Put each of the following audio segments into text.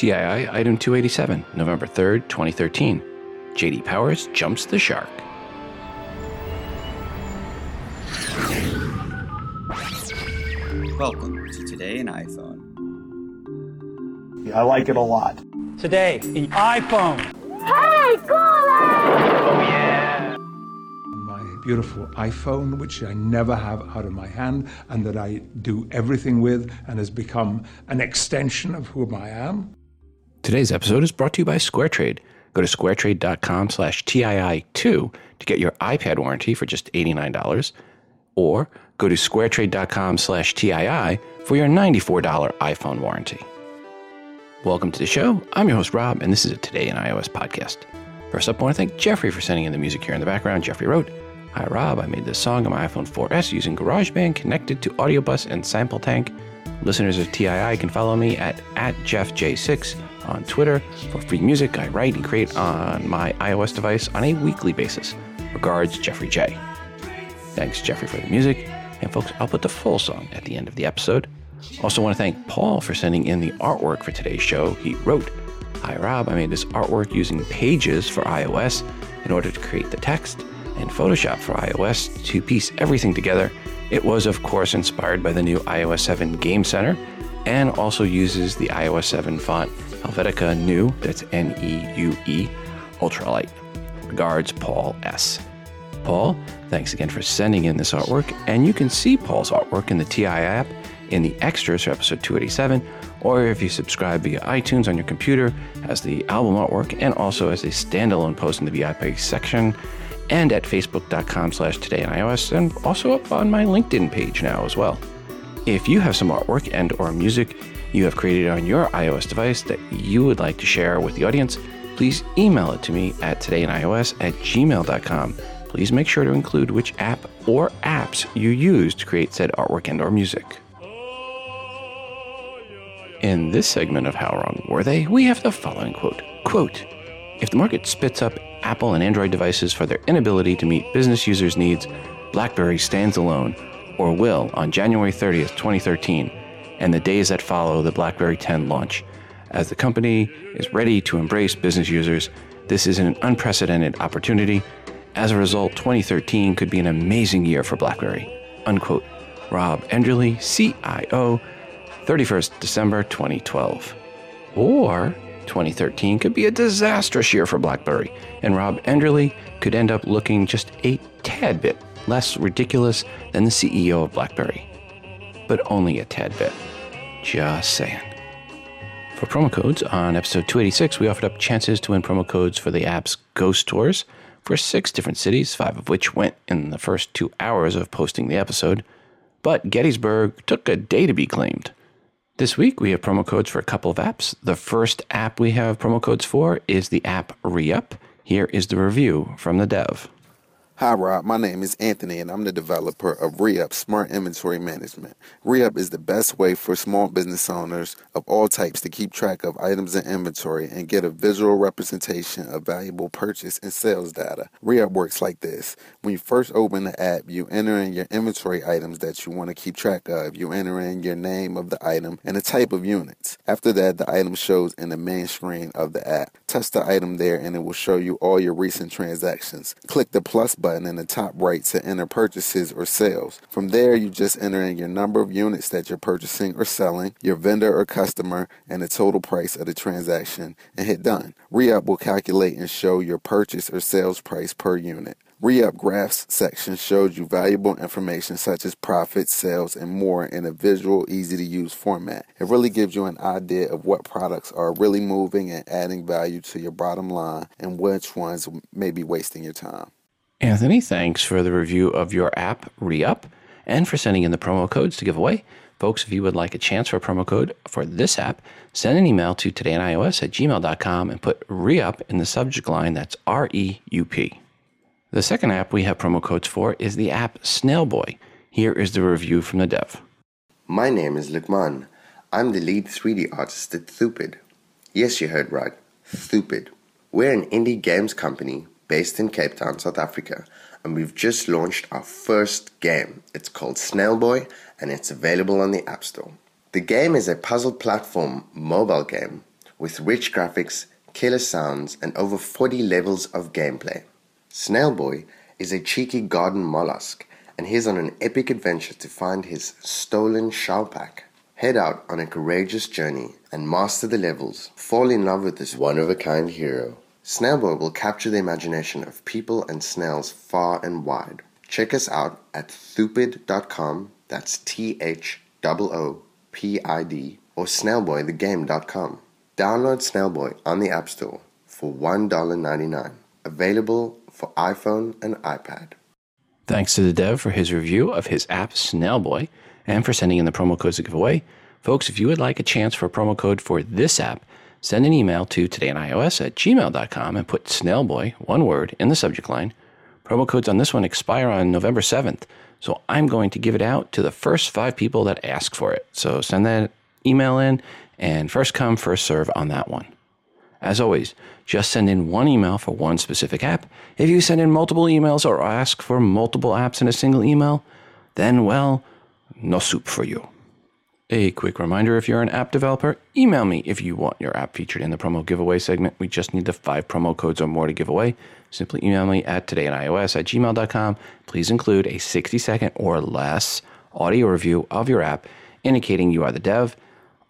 TII Item 287, November 3rd, 2013. JD Powers jumps the shark. Welcome to Today in iPhone. I like it a lot. Today in iPhone. Hey, Gora! Oh, yeah! my beautiful iPhone, which I never have out of my hand and that I do everything with and has become an extension of who I am. Today's episode is brought to you by SquareTrade. Go to squaretrade.com slash TII2 to get your iPad warranty for just $89 or go to squaretrade.com slash TII for your $94 iPhone warranty. Welcome to the show. I'm your host, Rob, and this is a Today in iOS podcast. First up, I want to thank Jeffrey for sending in the music here in the background. Jeffrey wrote, Hi, Rob. I made this song on my iPhone 4S using GarageBand connected to AudioBus and Sample Tank. Listeners of TII can follow me at, at JeffJ6 on Twitter for free music I write and create on my iOS device on a weekly basis. Regards, Jeffrey J. Thanks, Jeffrey, for the music. And folks, I'll put the full song at the end of the episode. Also, want to thank Paul for sending in the artwork for today's show. He wrote, Hi, Rob. I made this artwork using Pages for iOS in order to create the text and Photoshop for iOS to piece everything together. It was, of course, inspired by the new iOS 7 Game Center and also uses the iOS 7 font Helvetica Neue, that's N E U E, ultralight. Regards, Paul S. Paul, thanks again for sending in this artwork, and you can see Paul's artwork in the TI app in the extras for episode 287, or if you subscribe via iTunes on your computer as the album artwork and also as a standalone post in the VIP section and at facebook.com slash today in iOS and also up on my LinkedIn page now as well. If you have some artwork and or music you have created on your iOS device that you would like to share with the audience, please email it to me at todayinios at gmail.com. Please make sure to include which app or apps you use to create said artwork and or music. In this segment of How Wrong Were They, we have the following quote. Quote, if the market spits up Apple and Android devices for their inability to meet business users' needs, BlackBerry stands alone, or will, on January 30th, 2013, and the days that follow the BlackBerry 10 launch. As the company is ready to embrace business users, this is an unprecedented opportunity. As a result, 2013 could be an amazing year for BlackBerry. Unquote. Rob Enderle, CIO, 31st December 2012. Or 2013 could be a disastrous year for BlackBerry, and Rob Enderle could end up looking just a tad bit less ridiculous than the CEO of BlackBerry. But only a tad bit. Just saying. For promo codes, on episode 286, we offered up chances to win promo codes for the app's Ghost Tours for six different cities, five of which went in the first two hours of posting the episode. But Gettysburg took a day to be claimed. This week, we have promo codes for a couple of apps. The first app we have promo codes for is the app ReUp. Here is the review from the dev. Hi, Rob. My name is Anthony, and I'm the developer of ReUp Smart Inventory Management. ReUp is the best way for small business owners of all types to keep track of items in inventory and get a visual representation of valuable purchase and sales data. ReUp works like this. When you first open the app, you enter in your inventory items that you want to keep track of. You enter in your name of the item and the type of units. After that, the item shows in the main screen of the app. Touch the item there, and it will show you all your recent transactions. Click the plus button button in the top right to enter purchases or sales. From there, you just enter in your number of units that you're purchasing or selling, your vendor or customer, and the total price of the transaction, and hit done. ReUp will calculate and show your purchase or sales price per unit. ReUp Graphs section shows you valuable information such as profits, sales, and more in a visual, easy to use format. It really gives you an idea of what products are really moving and adding value to your bottom line and which ones may be wasting your time. Anthony, thanks for the review of your app, ReUp, and for sending in the promo codes to give away. Folks, if you would like a chance for a promo code for this app, send an email to todayinios at gmail.com and put ReUp in the subject line. That's R E U P. The second app we have promo codes for is the app Snailboy. Here is the review from the dev. My name is Lukman. I'm the lead 3D artist at Thoopid. Yes, you heard right. Thoopid. We're an indie games company based in Cape Town, South Africa, and we've just launched our first game. It's called Snailboy and it's available on the App Store. The game is a puzzle platform mobile game with rich graphics, killer sounds, and over 40 levels of gameplay. Snailboy is a cheeky garden mollusk, and he's on an epic adventure to find his stolen shell pack. Head out on a courageous journey and master the levels. Fall in love with this one of a kind hero. Snailboy will capture the imagination of people and snails far and wide. Check us out at thoopid.com, that's T H O O P I D, or snailboythegame.com. Download Snailboy on the App Store for $1.99. Available for iPhone and iPad. Thanks to the dev for his review of his app Snailboy and for sending in the promo codes to give away. Folks, if you would like a chance for a promo code for this app, send an email to todayios at gmail.com and put Snailboy, one word, in the subject line. Promo codes on this one expire on November 7th, so I'm going to give it out to the first five people that ask for it. So send that email in and first come, first serve on that one. As always, just send in one email for one specific app. If you send in multiple emails or ask for multiple apps in a single email, then, well, no soup for you. A quick reminder if you're an app developer, email me if you want your app featured in the promo giveaway segment. We just need the five promo codes or more to give away. Simply email me at todayinios at gmail.com. Please include a 60 second or less audio review of your app indicating you are the dev.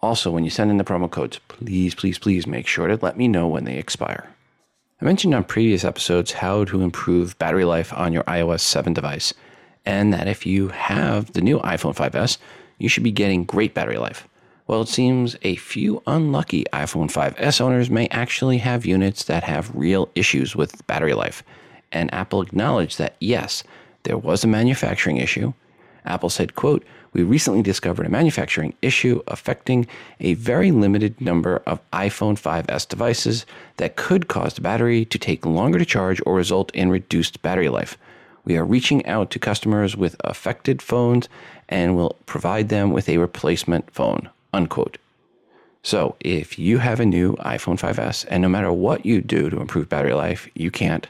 Also, when you send in the promo codes, please, please, please make sure to let me know when they expire. I mentioned on previous episodes how to improve battery life on your iOS 7 device, and that if you have the new iPhone 5S, you should be getting great battery life. Well, it seems a few unlucky iPhone 5S owners may actually have units that have real issues with battery life. And Apple acknowledged that yes, there was a manufacturing issue. Apple said, quote, we recently discovered a manufacturing issue affecting a very limited number of iPhone 5S devices that could cause the battery to take longer to charge or result in reduced battery life. We are reaching out to customers with affected phones and will provide them with a replacement phone. Unquote. So, if you have a new iPhone 5S and no matter what you do to improve battery life, you can't,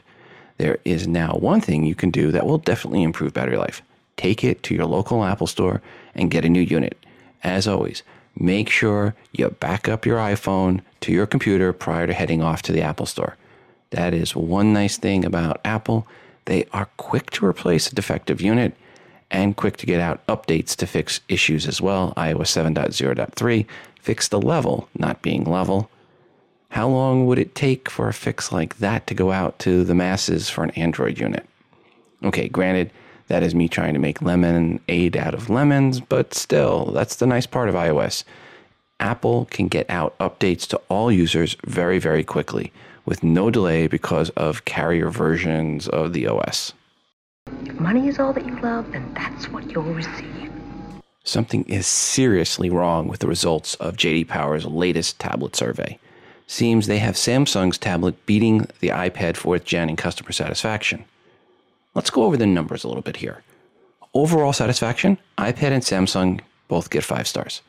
there is now one thing you can do that will definitely improve battery life take it to your local Apple store and get a new unit. As always, make sure you back up your iPhone to your computer prior to heading off to the Apple store. That is one nice thing about Apple. They are quick to replace a defective unit and quick to get out updates to fix issues as well. iOS 7.0.3 fixed the level not being level. How long would it take for a fix like that to go out to the masses for an Android unit? Okay, granted, that is me trying to make lemonade out of lemons, but still, that's the nice part of iOS. Apple can get out updates to all users very, very quickly with no delay because of carrier versions of the OS. If money is all that you love, then that's what you'll receive. Something is seriously wrong with the results of JD Power's latest tablet survey. Seems they have Samsung's tablet beating the iPad 4th gen in customer satisfaction. Let's go over the numbers a little bit here. Overall satisfaction, iPad and Samsung both get five stars.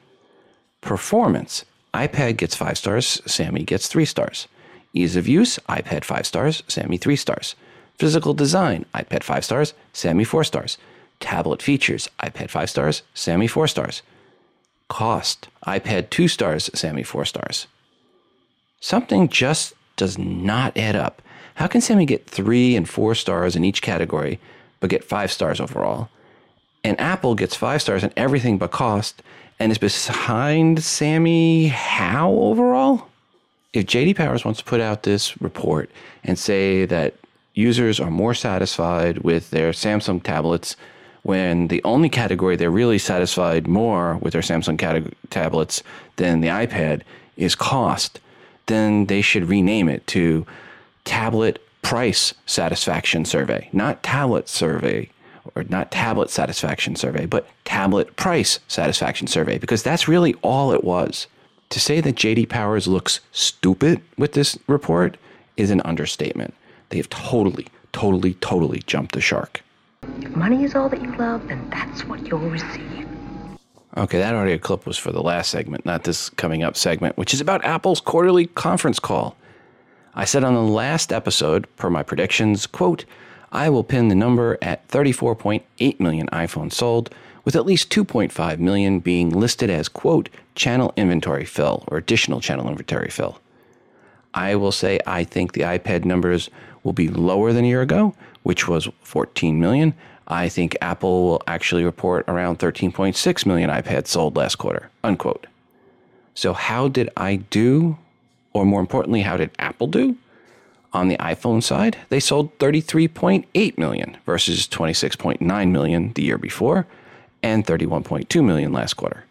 Performance, iPad gets five stars, Sammy gets three stars. Ease of use, iPad five stars, Sammy three stars. Physical design, iPad five stars, Sammy four stars. Tablet features, iPad five stars, Sammy four stars. Cost, iPad two stars, Sammy four stars. Something just does not add up. How can Sammy get three and four stars in each category, but get five stars overall? And Apple gets five stars in everything but cost and is behind Sammy how overall? If JD Powers wants to put out this report and say that users are more satisfied with their Samsung tablets when the only category they're really satisfied more with their Samsung categ- tablets than the iPad is cost, then they should rename it to tablet price satisfaction survey, not tablet survey or not tablet satisfaction survey, but tablet price satisfaction survey, because that's really all it was. To say that JD Powers looks stupid with this report is an understatement. They have totally, totally, totally jumped the shark. If money is all that you love, then that's what you'll receive. Okay, that audio clip was for the last segment, not this coming up segment, which is about Apple's quarterly conference call. I said on the last episode, per my predictions, quote, I will pin the number at 34.8 million iPhones sold, with at least 2.5 million being listed as, quote, channel inventory fill or additional channel inventory fill. I will say I think the iPad numbers will be lower than a year ago, which was 14 million. I think Apple will actually report around 13.6 million iPads sold last quarter, unquote. So, how did I do? Or more importantly, how did Apple do? On the iPhone side, they sold 33.8 million versus 26.9 million the year before and 31.2 million last quarter.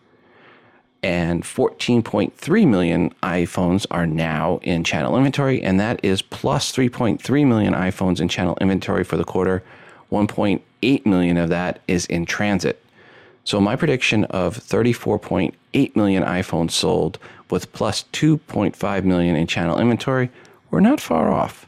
And 14.3 million iPhones are now in channel inventory, and that is plus 3.3 million iPhones in channel inventory for the quarter. 1.8 million of that is in transit. So my prediction of 34.8 million iPhones sold with plus 2.5 million in channel inventory, we're not far off.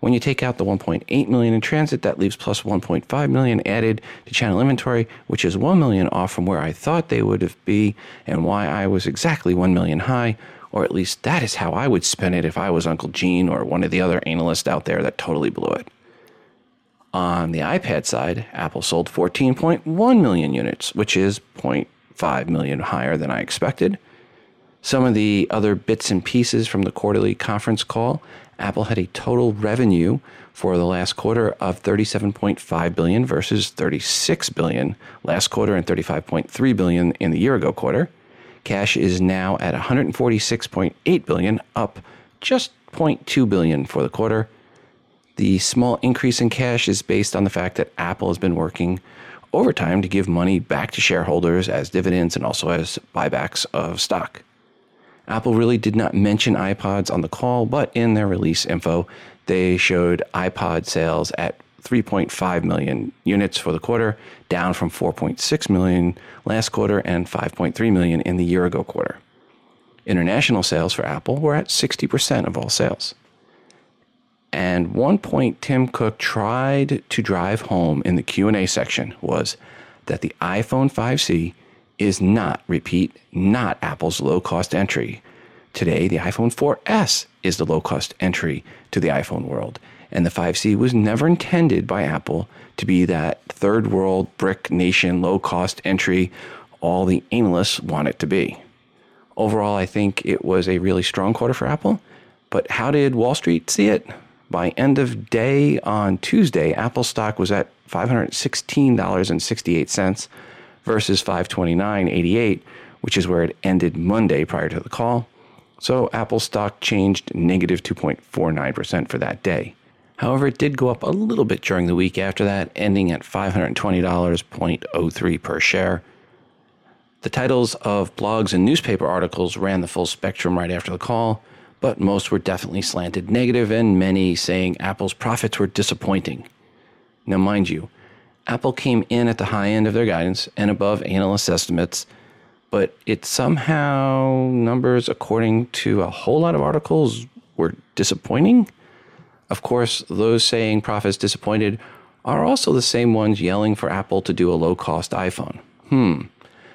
When you take out the 1.8 million in transit, that leaves plus 1.5 million added to channel inventory, which is 1 million off from where I thought they would have be and why I was exactly 1 million high, or at least that is how I would spin it if I was Uncle Gene or one of the other analysts out there that totally blew it. On the iPad side, Apple sold 14.1 million units, which is 0.5 million higher than I expected. Some of the other bits and pieces from the quarterly conference call, Apple had a total revenue for the last quarter of 37.5 billion versus 36 billion last quarter and 35.3 billion in the year ago quarter. Cash is now at 146.8 billion, up just 0.2 billion for the quarter. The small increase in cash is based on the fact that Apple has been working overtime to give money back to shareholders as dividends and also as buybacks of stock. Apple really did not mention iPods on the call, but in their release info, they showed iPod sales at 3.5 million units for the quarter, down from 4.6 million last quarter and 5.3 million in the year ago quarter. International sales for Apple were at 60% of all sales. And one point Tim Cook tried to drive home in the Q&A section was that the iPhone 5C is not repeat, not Apple's low-cost entry. Today, the iPhone 4S is the low-cost entry to the iPhone world, and the 5C was never intended by Apple to be that third world brick nation low-cost entry all the analysts want it to be. Overall, I think it was a really strong quarter for Apple, but how did Wall Street see it? By end of day on Tuesday, Apple stock was at $516.68 versus $529.88, which is where it ended Monday prior to the call. So Apple stock changed negative 2.49% for that day. However, it did go up a little bit during the week after that, ending at $520.03 per share. The titles of blogs and newspaper articles ran the full spectrum right after the call but most were definitely slanted negative, and many saying Apple's profits were disappointing. Now, mind you, Apple came in at the high end of their guidance and above analyst estimates, but it somehow numbers, according to a whole lot of articles, were disappointing. Of course, those saying profits disappointed are also the same ones yelling for Apple to do a low cost iPhone. Hmm.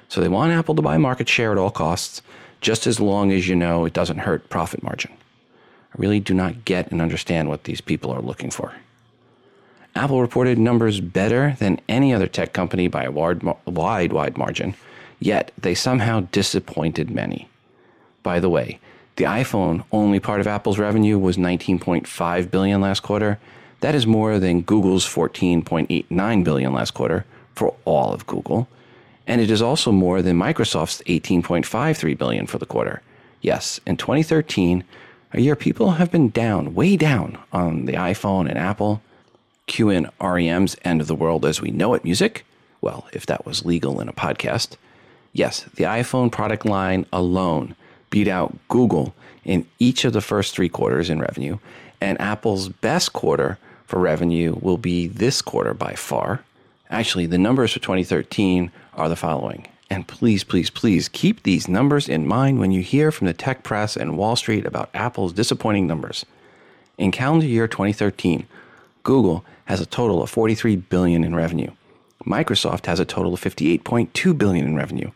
So they want Apple to buy market share at all costs just as long as you know it doesn't hurt profit margin. I really do not get and understand what these people are looking for. Apple reported numbers better than any other tech company by a wide, wide, wide margin, yet they somehow disappointed many. By the way, the iPhone only part of Apple's revenue was 19.5 billion last quarter. That is more than Google's 14.89 billion last quarter for all of Google and it is also more than Microsoft's 18.53 billion for the quarter. Yes, in 2013, a year people have been down, way down on the iPhone and Apple. Cue in REM's End of the World as We Know It music. Well, if that was legal in a podcast. Yes, the iPhone product line alone beat out Google in each of the first three quarters in revenue, and Apple's best quarter for revenue will be this quarter by far. Actually, the numbers for 2013 are the following. And please, please, please keep these numbers in mind when you hear from the tech press and Wall Street about Apple's disappointing numbers. In calendar year 2013, Google has a total of 43 billion in revenue. Microsoft has a total of 58.2 billion in revenue.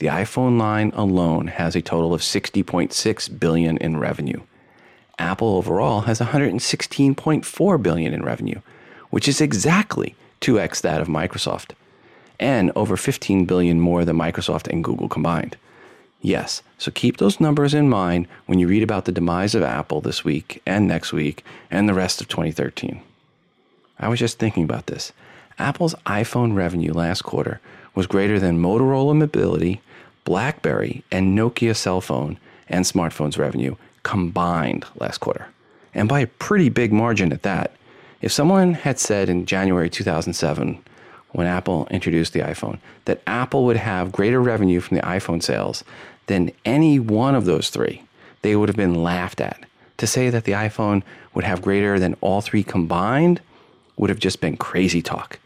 The iPhone line alone has a total of 60.6 billion in revenue. Apple overall has 116.4 billion in revenue, which is exactly 2x that of Microsoft. and over 15 billion more than Microsoft and Google combined. Yes, so keep those numbers in mind when you read about the demise of Apple this week and next week and the rest of 2013. I was just thinking about this. Apple's iPhone revenue last quarter was greater than Motorola Mobility, BlackBerry, and Nokia cell phone and smartphones revenue combined last quarter, and by a pretty big margin at that. If someone had said in January 2007, when Apple introduced the iPhone, that Apple would have greater revenue from the iPhone sales than any one of those three, they would have been laughed at. To say that the iPhone would have greater than all three combined would have just been crazy talk.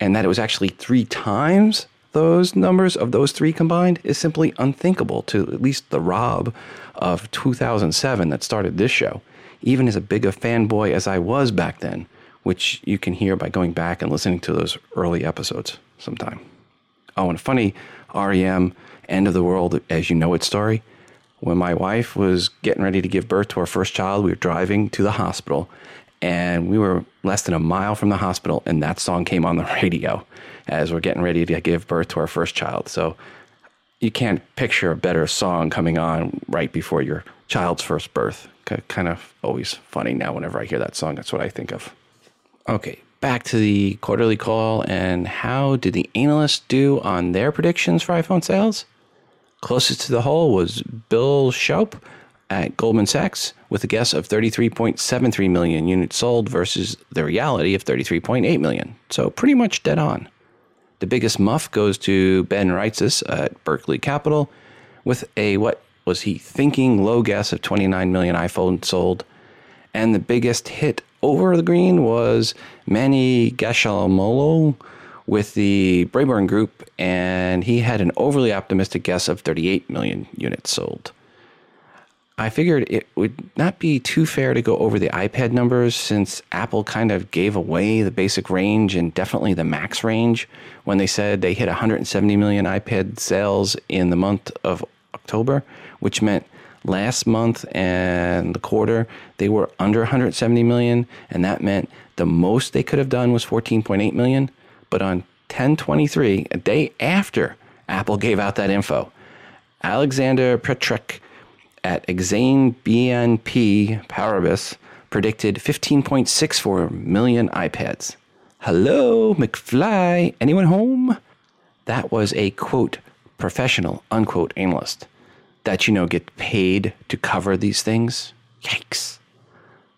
And that it was actually three times those numbers of those three combined is simply unthinkable to at least the Rob of 2007 that started this show. Even as a big a fanboy as I was back then, which you can hear by going back and listening to those early episodes sometime. Oh, and a funny REM end of the world as you know it story. When my wife was getting ready to give birth to our first child, we were driving to the hospital and we were less than a mile from the hospital, and that song came on the radio as we're getting ready to give birth to our first child. So you can't picture a better song coming on right before your child's first birth. Kind of always funny now whenever I hear that song. That's what I think of. Okay, back to the quarterly call and how did the analysts do on their predictions for iPhone sales? Closest to the hole was Bill Shope at Goldman Sachs with a guess of 33.73 million units sold versus the reality of 33.8 million. So pretty much dead on. The biggest muff goes to Ben Reitzes at Barclays Capital with a what was he thinking low guess of 29 million iPhones sold. And the biggest hit over the green was Manny Gashamolo with the Braeburn Group, and he had an overly optimistic guess of 38 million units sold. I figured it would not be too fair to go over the iPad numbers since Apple kind of gave away the basic range and definitely the max range when they said they hit 170 million iPad sales in the month of October, which meant last month and the quarter they were under 170 million and that meant the most they could have done was 14.8 million, but on 1023, a day after Apple gave out that info, Alexander Peterc at Exane BNP Paribas predicted 15.64 million iPads. Hello, McFly. Anyone home? That was a quote, professional, unquote, analyst that, you know, get paid to cover these things. Yikes.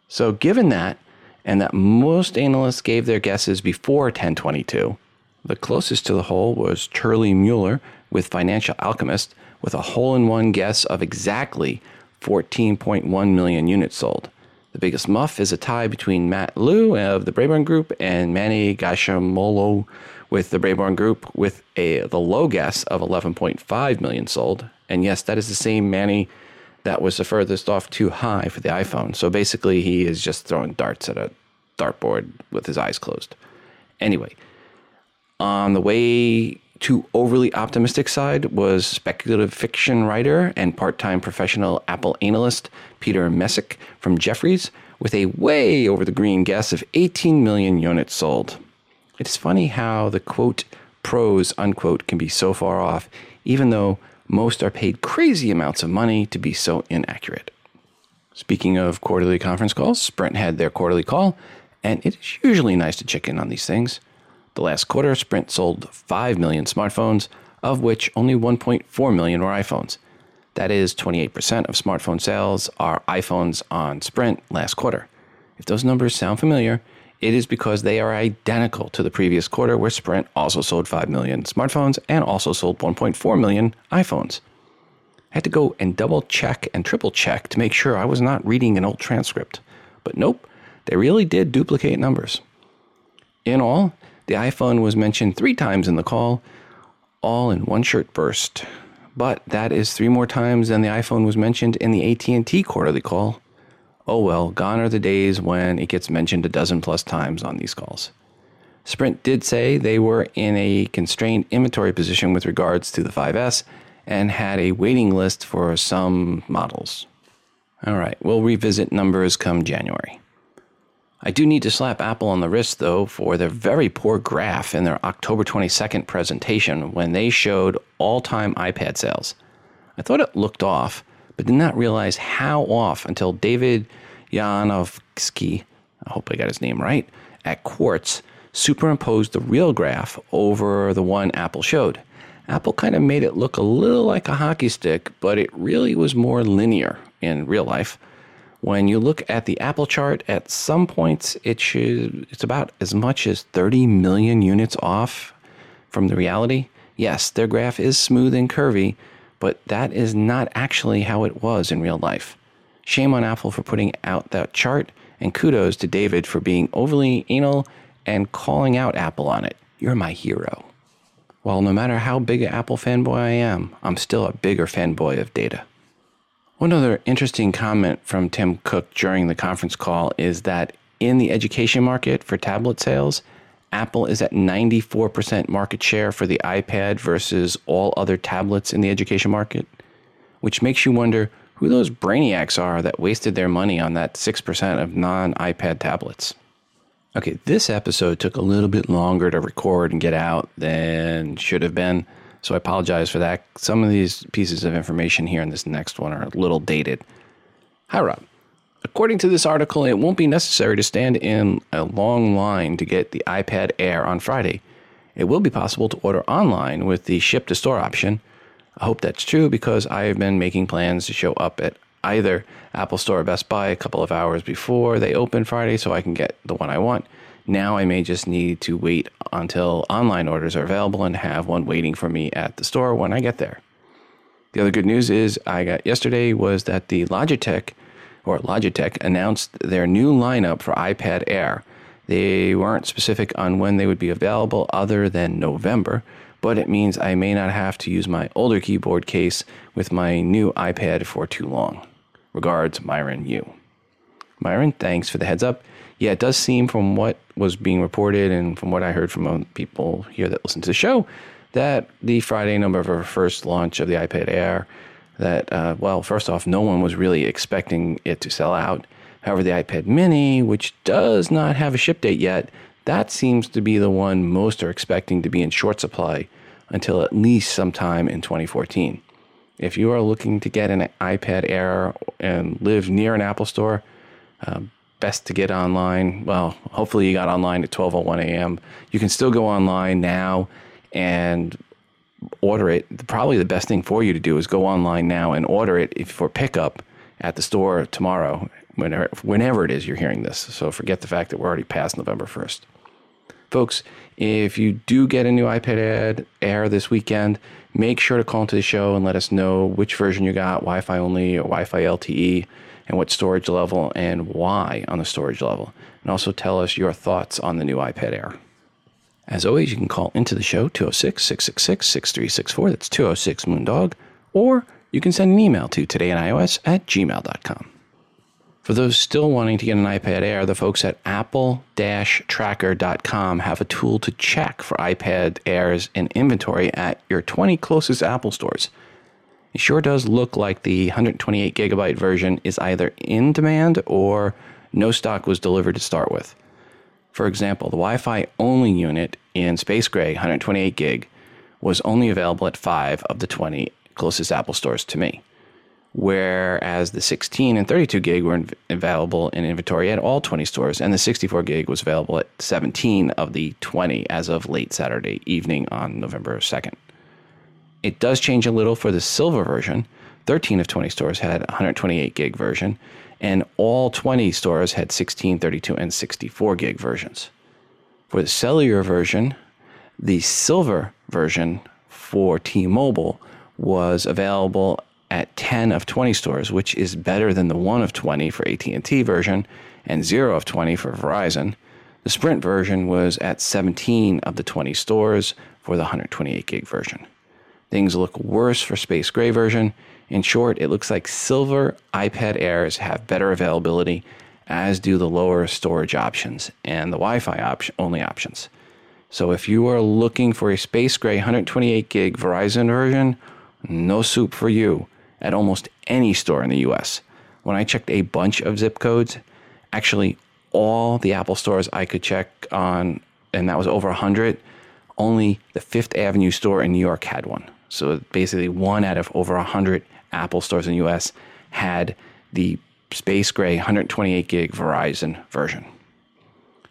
So, given that, and that most analysts gave their guesses before 1022, the closest to the hole was Charlie Mueller with Financial Alchemist with a hole in one guess of exactly 14.1 million units sold. The biggest muff is a tie between Matt Liu of the Braeburn Group and Manny Gashamolo with the Braeburn Group with a the low guess of 11.5 million sold. And yes, that is the same Manny that was the furthest off too high for the iPhone. So basically, he is just throwing darts at a dartboard with his eyes closed. Anyway, on the way to overly optimistic side was speculative fiction writer and part-time professional Apple analyst Peter Misek from Jefferies with a way over the green guess of 18 million units sold. It's funny how the quote pros unquote can be so far off, even though most are paid crazy amounts of money to be so inaccurate. Speaking of quarterly conference calls, Sprint had their quarterly call, and it is usually nice to check in on these things. The last quarter, Sprint sold 5 million smartphones, of which only 1.4 million were iPhones. That is 28% of smartphone sales are iPhones on Sprint last quarter. If those numbers sound familiar, it is because they are identical to the previous quarter where Sprint also sold 5 million smartphones and also sold 1.4 million iPhones. I had to go and double check and triple check to make sure I was not reading an old transcript. But nope, they really did duplicate numbers. In all, the iPhone was mentioned three times in the call, all in one shirt burst. But that is three more times than the iPhone was mentioned in the AT&T quarterly call. Oh well, gone are the days when it gets mentioned a dozen plus times on these calls. Sprint did say they were in a constrained inventory position with regards to the 5S and had a waiting list for some models. All right, we'll revisit numbers come January. I do need to slap Apple on the wrist, though, for their very poor graph in their October 22nd presentation when they showed all time iPad sales. I thought it looked off, but did not realize how off until David Yanofsky, I hope I got his name right, at Quartz superimposed the real graph over the one Apple showed. Apple kind of made it look a little like a hockey stick, but it really was more linear in real life. When you look at the Apple chart, at some points it should, it's about as much as 30 million units off from the reality. Yes, their graph is smooth and curvy, but that is not actually how it was in real life. Shame on Apple for putting out that chart, and kudos to David for being overly anal and calling out Apple on it. You're my hero. Well, no matter how big an Apple fanboy I am, I'm still a bigger fanboy of data. One other interesting comment from Tim Cook during the conference call is that in the education market for tablet sales, Apple is at 94% market share for the iPad versus all other tablets in the education market, which makes you wonder who those brainiacs are that wasted their money on that 6% of non iPad tablets. Okay, this episode took a little bit longer to record and get out than should have been, so I apologize for that. Some of these pieces of information here in this next one are a little dated. Hi, Rob. According to this article, it won't be necessary to stand in a long line to get the iPad Air on Friday. It will be possible to order online with the ship to store option. I hope that's true because I have been making plans to show up at either Apple Store or Best Buy a couple of hours before they open Friday so I can get the one I want. Now I may just need to wait until online orders are available and have one waiting for me at the store when I get there. The other good news is I got yesterday was that the Logitech or Logitech announced their new lineup for iPad Air. They weren't specific on when they would be available other than November, but it means I may not have to use my older keyboard case with my new iPad for too long. Regards, Myron Yu. Myron, thanks for the heads up. Yeah, it does seem from what was being reported and from what I heard from people here that listen to the show that the Friday November first launch of the iPad Air, that, uh, well, first off, no one was really expecting it to sell out. However, the iPad Mini, which does not have a ship date yet, that seems to be the one most are expecting to be in short supply until at least sometime in 2014. If you are looking to get an iPad Air and live near an Apple store, uh, best to get online. Well, hopefully you got online at 12:01 a.m. You can still go online now and order it. Probably the best thing for you to do is go online now and order it for pickup at the store tomorrow, whenever, whenever it is you're hearing this. So forget the fact that we're already past November 1st. Folks, if you do get a new iPad Air this weekend, make sure to call into the show and let us know which version you got, Wi Fi only or Wi Fi LTE, and what storage level and why on the storage level. And also tell us your thoughts on the new iPad Air. As always, you can call into the show 206 666 6364. That's 206 Moondog. Or you can send an email to todayinios at gmail.com. For those still wanting to get an iPad Air, the folks at apple-tracker.com have a tool to check for iPad Airs in inventory at your 20 closest Apple stores. It sure does look like the 128 gigabyte version is either in demand or no stock was delivered to start with. For example, the Wi Fi only unit in Space Gray 128 gig was only available at 5 of the 20 closest Apple stores to me whereas the 16 and 32 gig were available in inventory at all 20 stores, and the 64 gig was available at 17 of the 20 as of late Saturday evening on November 2nd. It does change a little for the silver version. 13 of 20 stores had 128 gig version, and all 20 stores had 16, 32, and 64 gig versions. For the cellular version, the silver version for T-Mobile was available at 10 of 20 stores, which is better than the 1 of 20 for AT&T version and 0 of 20 for Verizon. The Sprint version was at 17 of the 20 stores for the 128 gig version. Things look worse for Space Gray version. In short, it looks like silver iPad Airs have better availability, as do the lower storage options and the Wi Fi op- only options. So if you are looking for a Space Gray 128 gig Verizon version, no soup for you at almost any store in the US. When I checked a bunch of zip codes, actually all the Apple stores I could check on, and that was over 100, only the Fifth Avenue store in New York had one. So basically, one out of over 100 Apple stores in the US had the Space Gray 128 gig Verizon version.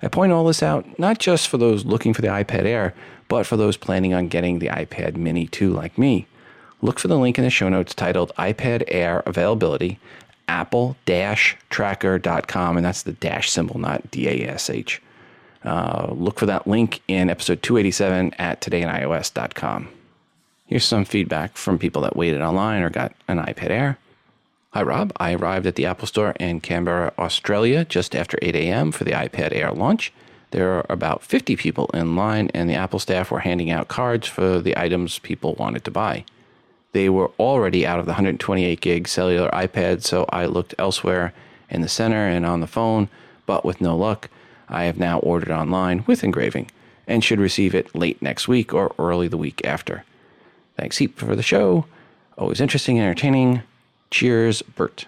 I point all this out not just for those looking for the iPad Air, but for those planning on getting the iPad Mini 2 like me. Look for the link in the show notes titled iPad Air Availability, apple-tracker.com, and that's the dash symbol, not D-A-S-H. Uh, look for that link in episode 287 at todayios.com. Here's some feedback from people that waited online or got an iPad Air. Hi, Rob. I arrived at the Apple Store in Canberra, Australia, just after 8 a.m. for the iPad Air launch. There are about 50 people in line, and the Apple staff were handing out cards for the items people wanted to buy. They were already out of the 128 gig cellular iPad, so I looked elsewhere in the center and on the phone, but with no luck, I have now ordered online with engraving and should receive it late next week or early the week after. Thanks heap for the show. Always interesting and entertaining. Cheers, Bert.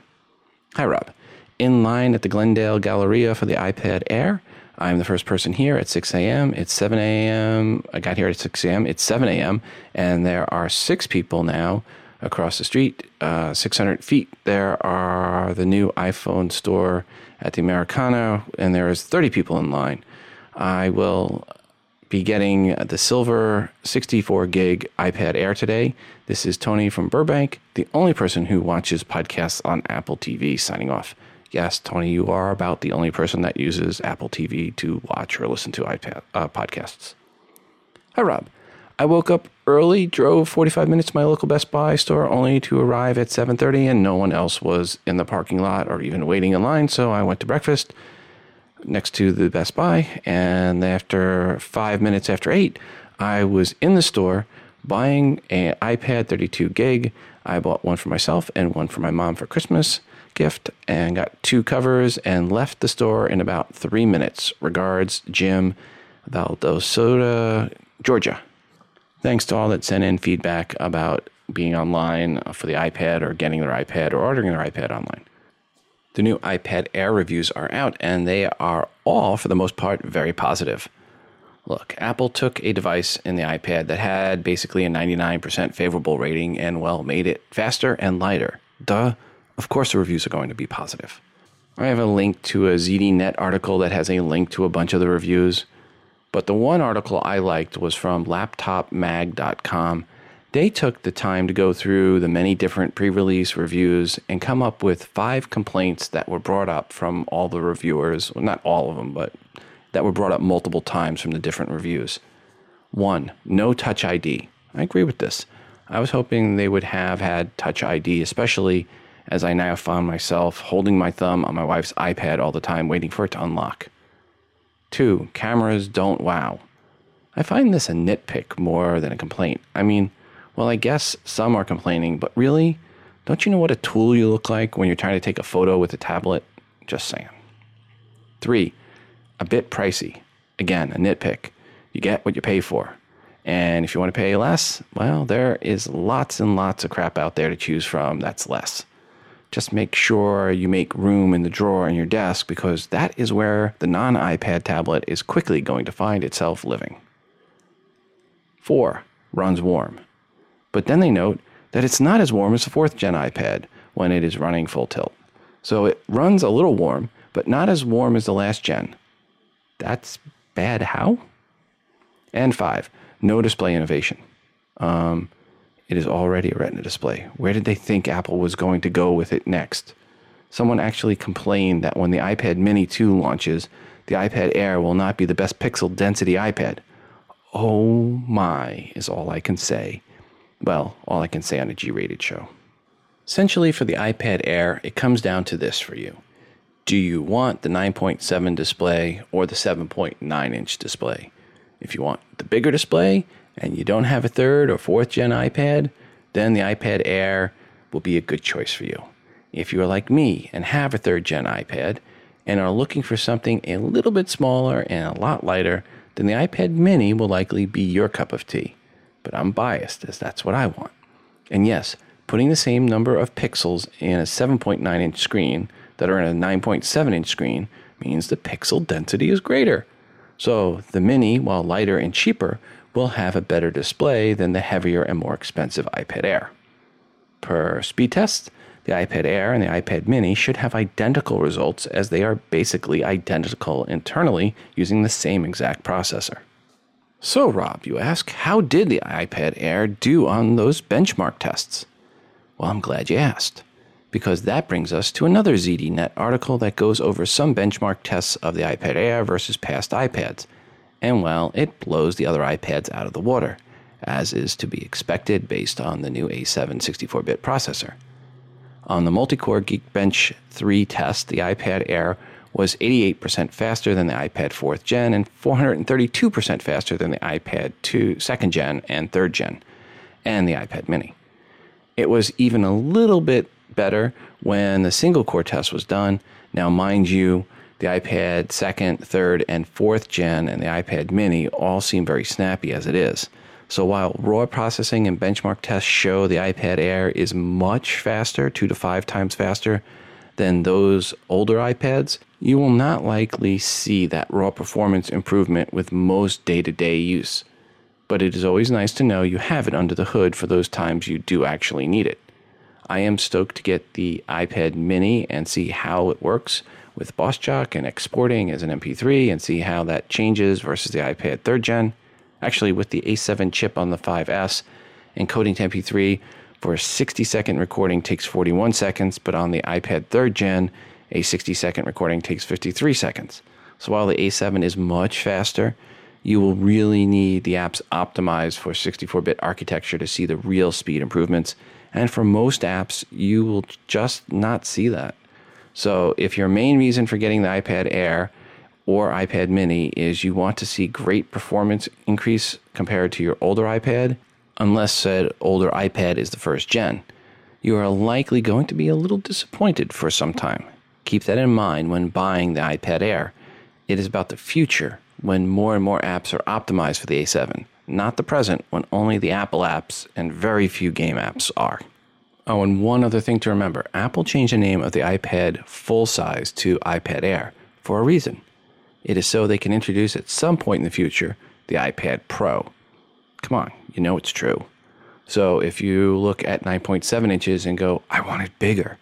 Hi, Rob. In line at the Glendale Galleria for the iPad Air. I'm the first person here at 6 a.m. It's 7 a.m. I got here at 6 a.m. It's 7 a.m. And there are six people now across the street, uh, 600 feet. There are the new iPhone store at the Americana, and there is 30 people in line. I will be getting the silver 64 gig iPad Air today. This is Tony from Burbank, the only person who watches podcasts on Apple TV, signing off. Yes, Tony, you are about the only person that uses Apple TV to watch or listen to iPad uh, podcasts. Hi, Rob. I woke up early, drove 45 minutes to my local Best Buy store, only to arrive at 7:30, and no one else was in the parking lot or even waiting in line. So I went to breakfast next to the Best Buy, and after five minutes after eight, I was in the store buying an iPad 32 gig. I bought one for myself and one for my mom for Christmas gift, and got two covers and left the store in about three minutes. Regards, Jim, Valdosta, Georgia. Thanks to all that sent in feedback about being online for the iPad or getting their iPad or ordering their iPad online. The new iPad Air reviews are out, and they are all, for the most part, very positive. Look, Apple took a device in the iPad that had basically a 99% favorable rating and, well, made it faster and lighter. Duh. Of course, the reviews are going to be positive. I have a link to a ZDNet article that has a link to a bunch of the reviews. But the one article I liked was from laptopmag.com they took the time to go through the many different pre release reviews and come up with five complaints that were brought up from all the reviewers. Well, not all of them, but that were brought up multiple times from the different reviews. One, no Touch ID. I agree with this. I was hoping they would have had Touch ID, especially as I now found myself holding my thumb on my wife's iPad all the time, waiting for it to unlock. Two, cameras don't wow. I find this a nitpick more than a complaint. I mean, well, I guess some are complaining, but really, don't you know what a tool you look like when you're trying to take a photo with a tablet? Just saying. Three, a bit pricey. Again, a nitpick. You get what you pay for. And if you want to pay less, well, there is lots and lots of crap out there to choose from that's less. Just make sure you make room in the drawer in your desk because that is where the non iPad tablet is quickly going to find itself living. Four, runs warm. But then they note that it's not as warm as the fourth gen iPad when it is running full tilt. So it runs a little warm, but not as warm as the last gen. That's bad how? And five, no display innovation. Um, it is already a Retina display. Where did they think Apple was going to go with it next? Someone actually complained that when the iPad Mini 2 launches, the iPad Air will not be the best pixel density iPad. Oh my, is all I can say. Well, all I can say on a G rated show. Essentially, for the iPad Air, it comes down to this for you. Do you want the 9.7 display or the 7.9 inch display? If you want the bigger display and you don't have a third or fourth gen iPad, then the iPad Air will be a good choice for you. If you are like me and have a third gen iPad and are looking for something a little bit smaller and a lot lighter, then the iPad mini will likely be your cup of tea but I'm biased as that's what I want. And yes, putting the same number of pixels in a 7.9 inch screen that are in a 9.7 inch screen means the pixel density is greater. So the Mini, while lighter and cheaper, will have a better display than the heavier and more expensive iPad Air. Per speed test, the iPad Air and the iPad Mini should have identical results as they are basically identical internally using the same exact processor. So, Rob, you ask, how did the iPad Air do on those benchmark tests? Well, I'm glad you asked, because that brings us to another ZDNet article that goes over some benchmark tests of the iPad Air versus past iPads. And well, it blows the other iPads out of the water, as is to be expected based on the new A7 64 bit processor. On the multi-core Geekbench 3 test, the iPad Air was 88% faster than the iPad 4th gen and 432% faster than the iPad 2 2nd gen and 3rd gen and the iPad mini. It was even a little bit better when the single core test was done. Now, mind you, the iPad 2nd, 3rd, and 4th gen and the iPad mini all seem very snappy as it is. So while raw processing and benchmark tests show the iPad Air is much faster, two to five times faster than those older iPads, you will not likely see that raw performance improvement with most day to day use. But it is always nice to know you have it under the hood for those times you do actually need it. I am stoked to get the iPad mini and see how it works with BossJock and exporting as an MP3 and see how that changes versus the iPad 3rd gen. Actually, with the A7 chip on the 5S, encoding to MP3 for a 60 second recording takes 41 seconds, but on the iPad 3rd gen, a 60 second recording takes 53 seconds. So while the A7 is much faster, you will really need the apps optimized for 64 bit architecture to see the real speed improvements. And for most apps, you will just not see that. So if your main reason for getting the iPad Air or iPad mini is you want to see great performance increase compared to your older iPad, unless said older iPad is the first gen, you are likely going to be a little disappointed for some time. Keep that in mind when buying the iPad Air. It is about the future when more and more apps are optimized for the A7, not the present when only the Apple apps and very few game apps are. Oh, and one other thing to remember Apple changed the name of the iPad full size to iPad Air for a reason. It is so they can introduce at some point in the future the iPad Pro. Come on, you know it's true. So if you look at 9.7 inches and go, I want it bigger,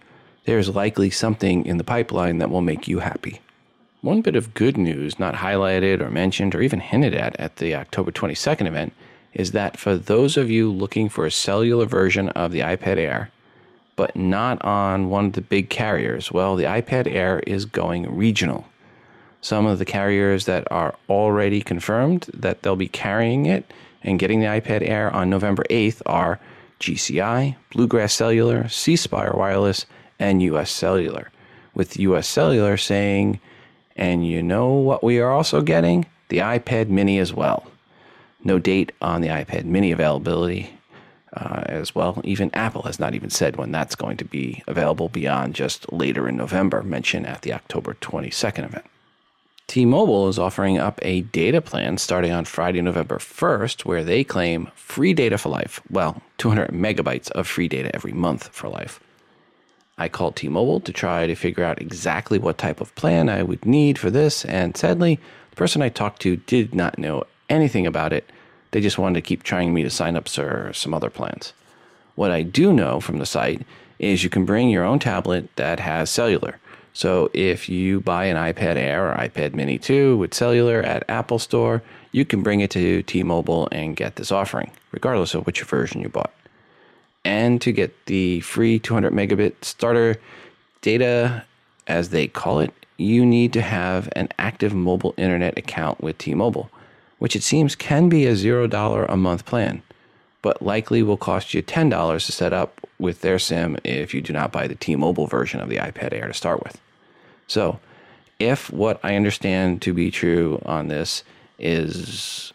there's likely something in the pipeline that will make you happy. One bit of good news, not highlighted or mentioned or even hinted at at the October 22nd event, is that for those of you looking for a cellular version of the iPad Air, but not on one of the big carriers, well, the iPad Air is going regional. Some of the carriers that are already confirmed that they'll be carrying it and getting the iPad Air on November 8th are GCI, Bluegrass Cellular, C Spire Wireless, and US Cellular, with US Cellular saying, and you know what we are also getting? The iPad mini as well. No date on the iPad mini availability uh, as well. Even Apple has not even said when that's going to be available beyond just later in November, mentioned at the October 22nd event. T Mobile is offering up a data plan starting on Friday, November 1st, where they claim free data for life. Well, 200 megabytes of free data every month for life. I called T Mobile to try to figure out exactly what type of plan I would need for this, and sadly, the person I talked to did not know anything about it. They just wanted to keep trying me to sign up for some other plans. What I do know from the site is you can bring your own tablet that has cellular. So if you buy an iPad Air or iPad Mini 2 with cellular at Apple Store, you can bring it to T Mobile and get this offering, regardless of which version you bought and to get the free 200 megabit starter data, as they call it, you need to have an active mobile internet account with T Mobile, which it seems can be a $0 a month plan, but likely will cost you $10 to set up with their SIM if you do not buy the T Mobile version of the iPad Air to start with. So, if what I understand to be true on this is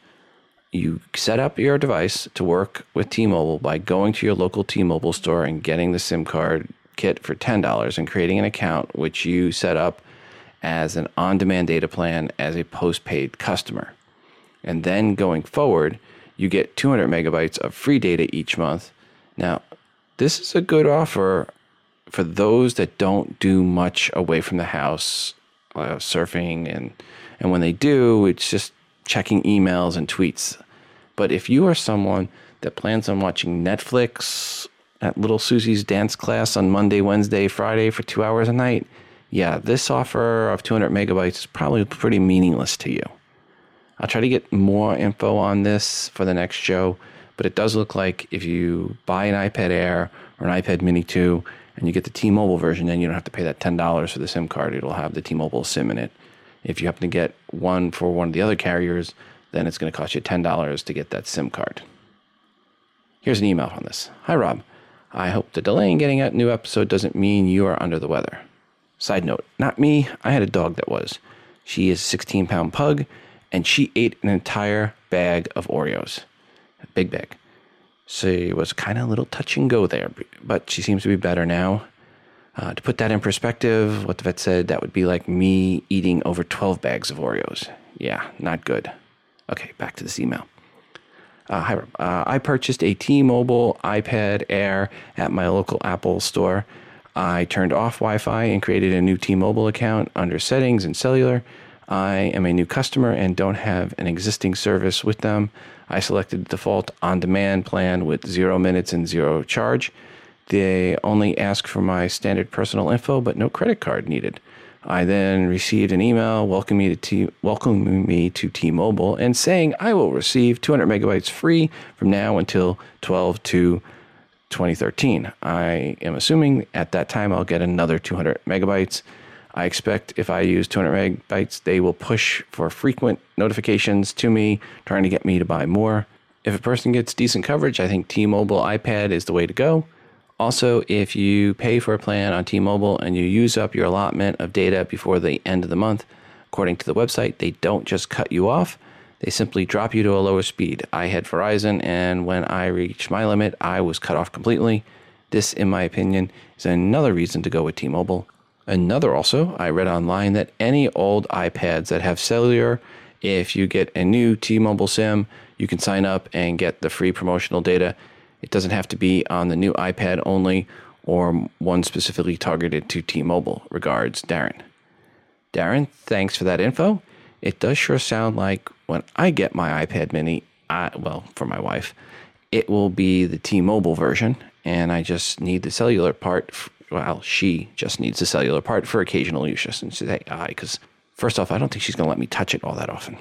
you set up your device to work with T-Mobile by going to your local T-Mobile store and getting the SIM card kit for $10 and creating an account which you set up as an on-demand data plan as a postpaid customer. And then going forward, you get 200 megabytes of free data each month. Now, this is a good offer for those that don't do much away from the house uh, surfing, and and when they do, it's just checking emails and tweets. But if you are someone that plans on watching Netflix at Little Susie's dance class on Monday, Wednesday, Friday for two hours a night, yeah, this offer of 200 megabytes is probably pretty meaningless to you. I'll try to get more info on this for the next show, but it does look like if you buy an iPad Air or an iPad Mini 2 and you get the T Mobile version, then you don't have to pay that $10 for the SIM card. It'll have the T Mobile SIM in it. If you happen to get one for one of the other carriers, then it's going to cost you $10 to get that SIM card. Here's an email on this Hi, Rob. I hope the delay in getting a new episode doesn't mean you are under the weather. Side note, not me. I had a dog that was. She is a 16 pound pug, and she ate an entire bag of Oreos. A big bag. She was kind of a little touch and go there, but she seems to be better now. Uh, to put that in perspective, what the vet said, that would be like me eating over 12 bags of Oreos. Yeah, not good. Okay, back to this email. Uh, hi. Uh, I purchased a T Mobile iPad Air at my local Apple store. I turned off Wi Fi and created a new T Mobile account under settings and cellular. I am a new customer and don't have an existing service with them. I selected the default on demand plan with zero minutes and zero charge. They only ask for my standard personal info, but no credit card needed. I then received an email welcoming me to T- welcoming me to T-Mobile and saying I will receive 200 megabytes free from now until 12 to 2013. I am assuming at that time I'll get another 200 megabytes. I expect if I use 200 megabytes, they will push for frequent notifications to me, trying to get me to buy more. If a person gets decent coverage, I think T Mobile iPad is the way to go. Also, if you pay for a plan on T Mobile and you use up your allotment of data before the end of the month, according to the website, they don't just cut you off, they simply drop you to a lower speed. I had Verizon, and when I reached my limit, I was cut off completely. This, in my opinion, is another reason to go with T Mobile. Another also, I read online that any old iPads that have cellular, if you get a new T Mobile SIM, you can sign up and get the free promotional data. It doesn't have to be on the new iPad only or one specifically targeted to T Mobile. Regards, Darren. Darren, thanks for that info. It does sure sound like when I get my iPad mini, I, well, for my wife, it will be the T Mobile version, and I just need the cellular part. Well, she just needs the cellular part for occasional use. Just and say, I, because first off, I don't think she's going to let me touch it all that often.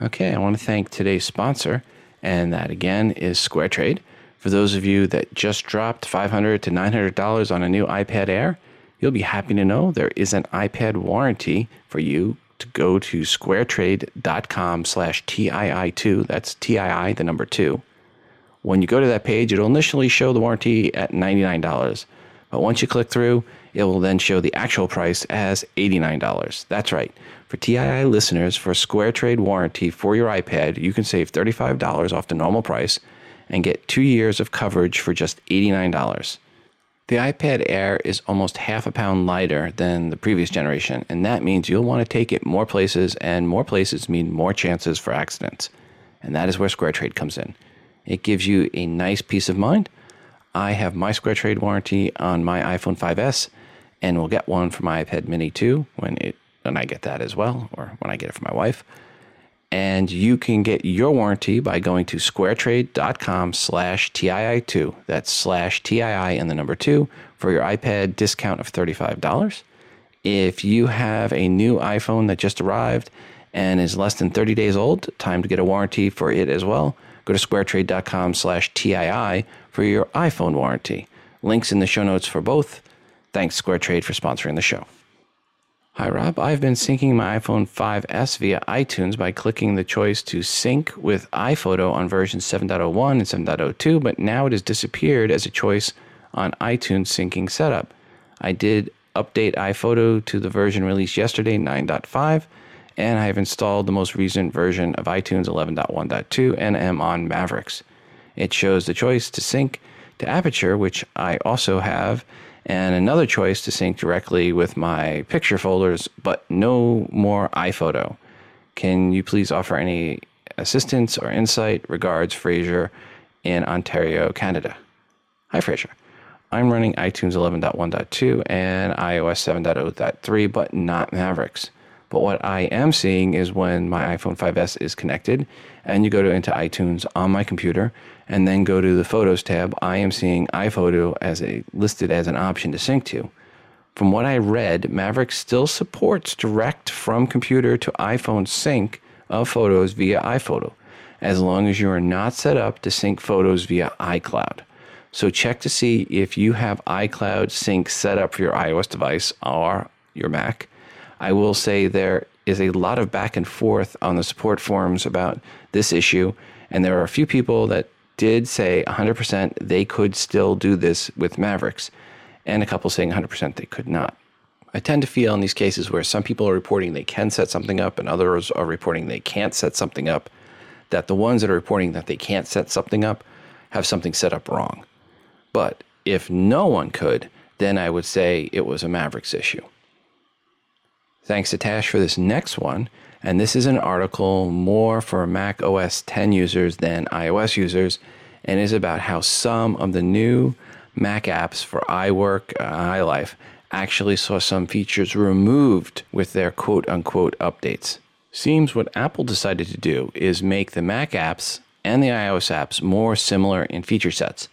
Okay, I want to thank today's sponsor, and that again is SquareTrade. For those of you that just dropped $500 to $900 on a new iPad Air, you'll be happy to know there is an iPad warranty for you to go to squaretrade.com slash TII2. That's TII, the number two. When you go to that page, it'll initially show the warranty at $99. But once you click through, it will then show the actual price as $89. That's right. For TII listeners, for SquareTrade warranty for your iPad, you can save $35 off the normal price and get two years of coverage for just $89. The iPad Air is almost half a pound lighter than the previous generation, and that means you'll want to take it more places, and more places mean more chances for accidents. And that is where SquareTrade comes in. It gives you a nice peace of mind. I have my SquareTrade warranty on my iPhone 5S, and will get one for my iPad Mini too when it when I get that as well, or when I get it for my wife. And you can get your warranty by going to squaretrade.com slash TII2. That's slash TII and the number two for your iPad discount of $35. If you have a new iPhone that just arrived and is less than 30 days old, time to get a warranty for it as well. Go to squaretrade.com slash TII for your iPhone warranty. Links in the show notes for both. Thanks, SquareTrade, for sponsoring the show. Hi, Rob. I've been syncing my iPhone 5S via iTunes by clicking the choice to sync with iPhoto on version 7.01 and 7.02, but now it has disappeared as a choice on iTunes syncing setup. I did update iPhoto to the version released yesterday, 9.5, and I have installed the most recent version of iTunes 11.1.2 and am on Mavericks. It shows the choice to sync to Aperture, which I also have, and another choice to sync directly with my picture folders, but no more iPhoto. Can you please offer any assistance or insight? Regards, Fraser in Ontario, Canada. Hi, Fraser. I'm running iTunes 11.1.2 and iOS 7.0.3, but not Mavericks. But what I am seeing is when my iPhone 5S is connected and you go to into iTunes on my computer and then go to the Photos tab, I am seeing iPhoto as a listed as an option to sync to. From what I read, Maverick still supports direct from computer to iPhone sync of photos via iPhoto, as long as you are not set up to sync photos via iCloud. So check to see if you have iCloud sync set up for your iOS device or your Mac. I will say there is a lot of back and forth on the support forums about this issue, and there are a few people that did say 100% they could still do this with Mavericks, and a couple saying 100% they could not. I tend to feel in these cases where some people are reporting they can set something up and others are reporting they can't set something up, that the ones that are reporting that they can't set something up have something set up wrong. But if no one could, then I would say it was a Mavericks issue. Thanks to Tash for this next one. And this is an article more for Mac OS 10 users than iOS users, and is about how some of the new Mac apps for iWork, uh, iLife, actually saw some features removed with their quote unquote updates. Seems what Apple decided to do is make the Mac apps and the iOS apps more similar in feature sets.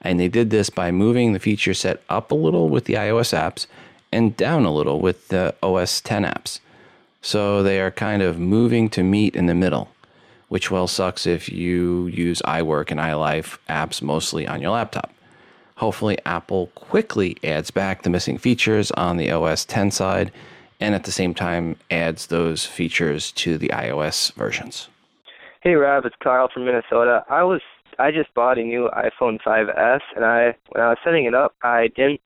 And they did this by moving the feature set up a little with the iOS apps and down a little with the OS 10 apps. So they are kind of moving to meet in the middle, which well sucks if you use iWork and iLife apps mostly on your laptop. Hopefully, Apple quickly adds back the missing features on the OS 10 side and at the same time adds those features to the iOS versions. Hey Rob, it's Carl from Minnesota. I was I just bought a new iPhone 5s, and I when I was setting it up, I didn't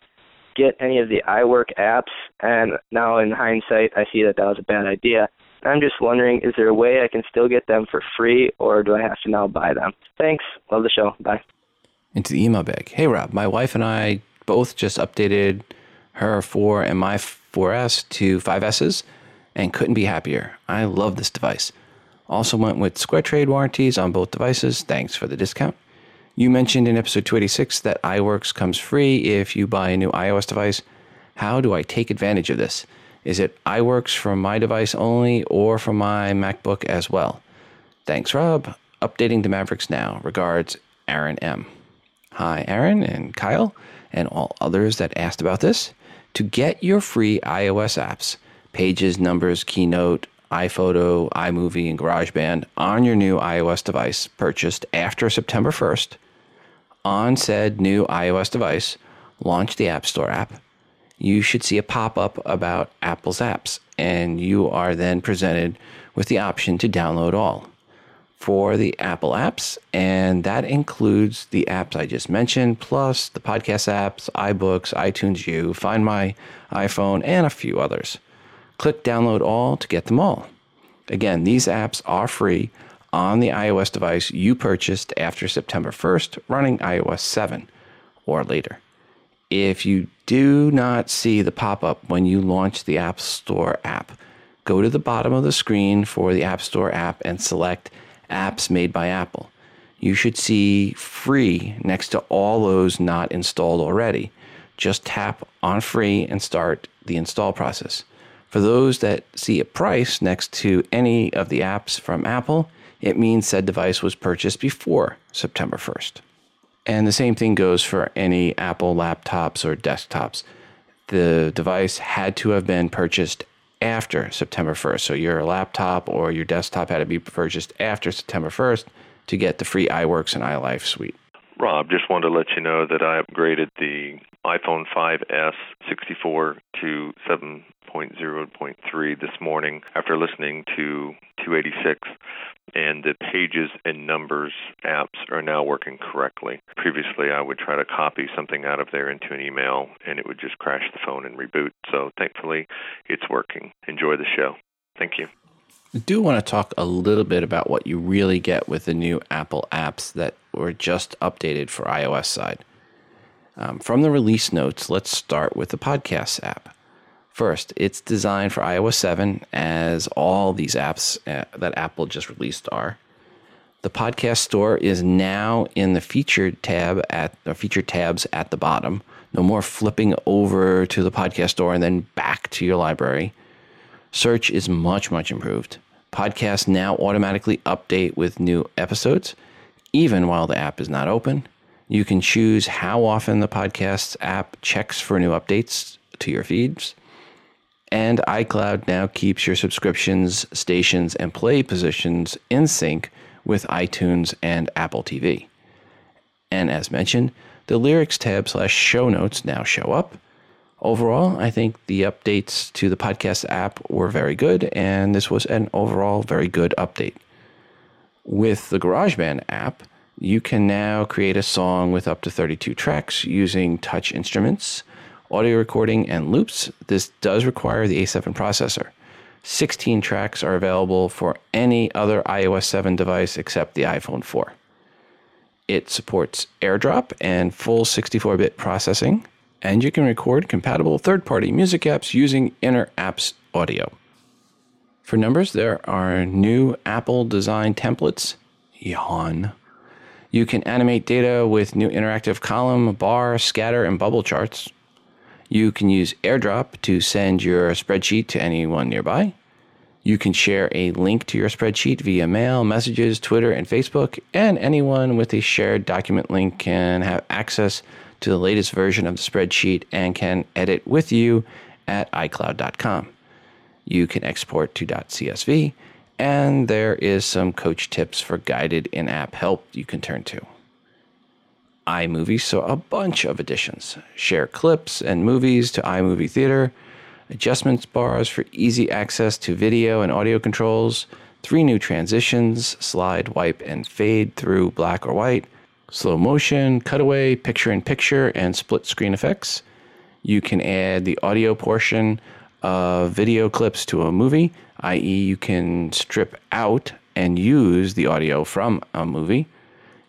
get any of the iWork apps, and now in hindsight, I see that that was a bad idea. I'm just wondering, is there a way I can still get them for free, or do I have to now buy them? Thanks. Love the show. Bye. Into the email bag. Hey Rob, my wife and I both just updated her 4 and my 4S to 5Ss and couldn't be happier. I love this device. Also went with Square Trade warranties on both devices. Thanks for the discount. You mentioned in episode 286 that iWorks comes free if you buy a new iOS device. How do I take advantage of this? Is it iWorks from my device only or from my MacBook as well? Thanks, Rob. Updating to Mavericks now. Regards, Aaron M. Hi, Aaron and Kyle, and all others that asked about this. To get your free iOS apps, Pages, Numbers, Keynote, iPhoto, iMovie, and GarageBand on your new iOS device purchased after September 1st, on said new iOS device, launch the App Store app. You should see a pop up about Apple's apps, and you are then presented with the option to download all for the Apple apps, and that includes the apps I just mentioned, plus the podcast apps, iBooks, iTunes U, Find My iPhone, and a few others. Click download all to get them all. Again, these apps are free on the iOS device you purchased after September 1st, running iOS 7 or later. If you do not see the pop up when you launch the App Store app, go to the bottom of the screen for the App Store app and select Apps Made by Apple. You should see free next to all those not installed already. Just tap on free and start the install process. For those that see a price next to any of the apps from Apple, it means said device was purchased before September 1st. And the same thing goes for any Apple laptops or desktops. The device had to have been purchased after September 1st. So your laptop or your desktop had to be purchased after September 1st to get the free iWorks and iLife suite. Rob, just wanted to let you know that I upgraded the iPhone 5S 64 to 7.0.3 this morning after listening to 286, and the Pages and Numbers apps are now working correctly. Previously, I would try to copy something out of there into an email, and it would just crash the phone and reboot. So thankfully, it's working. Enjoy the show. Thank you. I do want to talk a little bit about what you really get with the new Apple apps that were just updated for iOS side. Um, from the release notes, let's start with the Podcasts app. First, it's designed for iOS 7, as all these apps uh, that Apple just released are. The podcast store is now in the featured tab at the featured tabs at the bottom. No more flipping over to the podcast store and then back to your library. Search is much, much improved. Podcasts now automatically update with new episodes, even while the app is not open. You can choose how often the podcasts app checks for new updates to your feeds. And iCloud now keeps your subscriptions, stations, and play positions in sync with iTunes and Apple TV. And as mentioned, the lyrics tab slash show notes now show up. Overall, I think the updates to the podcast app were very good, and this was an overall very good update. With the GarageBand app, you can now create a song with up to 32 tracks using touch instruments, audio recording, and loops. This does require the A7 processor. 16 tracks are available for any other iOS 7 device except the iPhone 4. It supports AirDrop and full 64 bit processing, and you can record compatible third party music apps using Inner Apps Audio. For numbers, there are new Apple design templates. Yawn. You can animate data with new interactive column, bar, scatter, and bubble charts. You can use AirDrop to send your spreadsheet to anyone nearby. You can share a link to your spreadsheet via mail, messages, Twitter, and Facebook, and anyone with a shared document link can have access to the latest version of the spreadsheet and can edit with you at iCloud.com. You can export to .csv, and there is some coach tips for guided in-app help you can turn to. iMovie saw a bunch of additions. Share clips and movies to iMovie Theater adjustments bars for easy access to video and audio controls, three new transitions slide, wipe, and fade through black or white, slow motion, cutaway, picture in picture, and split screen effects. You can add the audio portion of video clips to a movie, i.e., you can strip out and use the audio from a movie.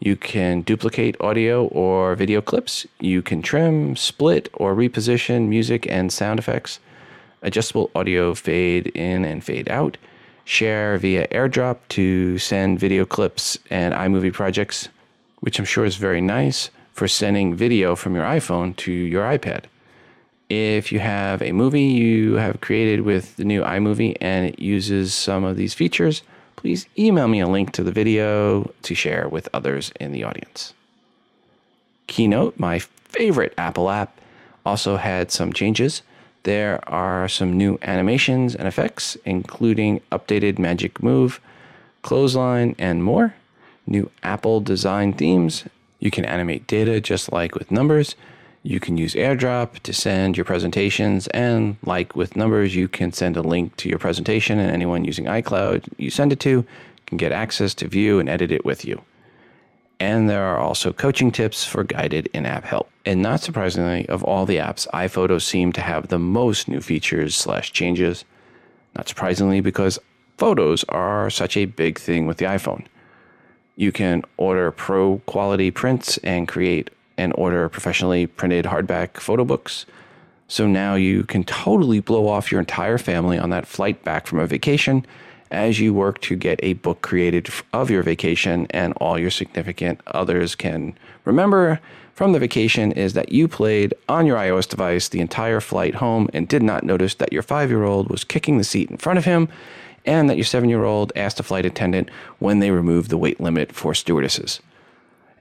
You can duplicate audio or video clips. You can trim, split, or reposition music and sound effects adjustable audio fade in and fade out, share via AirDrop to send video clips and iMovie projects, which I'm sure is very nice for sending video from your iPhone to your iPad. If you have a movie you have created with the new iMovie and it uses some of these features, please email me a link to the video to share with others in the audience. Keynote, my favorite Apple app, also had some changes. There are some new animations and effects, including updated Magic Move, Clothesline, and more. New Apple design themes. You can animate data just like with numbers. You can use AirDrop to send your presentations, and like with numbers, you can send a link to your presentation, and anyone using iCloud you send it to can get access to view and edit it with you. And there are also coaching tips for guided in app help. And not surprisingly, of all the apps, iPhoto seemed to have the most new features slash changes. Not surprisingly, because photos are such a big thing with the iPhone. You can order pro quality prints and create and order professionally printed hardback photo books. So now you can totally blow off your entire family on that flight back from a vacation as you work to get a book created of your vacation and all your significant others can remember from the vacation is that you played on your iOS device the entire flight home and did not notice that your five year old was kicking the seat in front of him and that your seven year old asked a flight attendant when they removed the weight limit for stewardesses.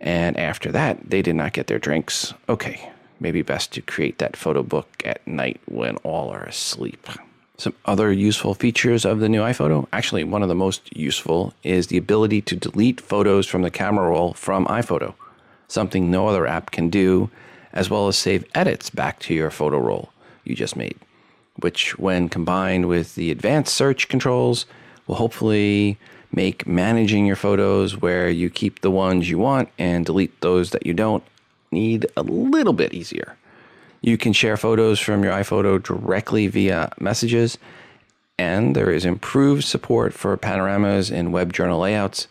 And after that, they did not get their drinks. Okay, maybe best to create that photo book at night when all are asleep. Some other useful features of the new iPhoto. Actually, one of the most useful is the ability to delete photos from the camera roll from iPhoto, something no other app can do, as well as save edits back to your photo roll you just made, which, when combined with the advanced search controls, will hopefully make managing your photos where you keep the ones you want and delete those that you don't need a little bit easier. You can share photos from your iPhoto directly via messages, and there is improved support for panoramas in web journal layouts.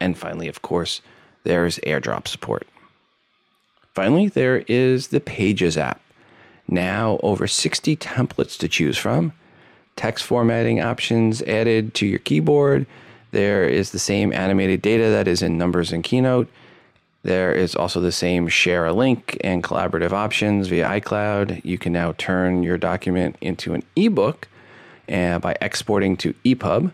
And finally, of course, there's AirDrop support. Finally, there is the Pages app. Now, over 60 templates to choose from, text formatting options added to your keyboard. There is the same animated data that is in Numbers and Keynote there is also the same share a link and collaborative options via iCloud. You can now turn your document into an ebook uh, by exporting to EPUB.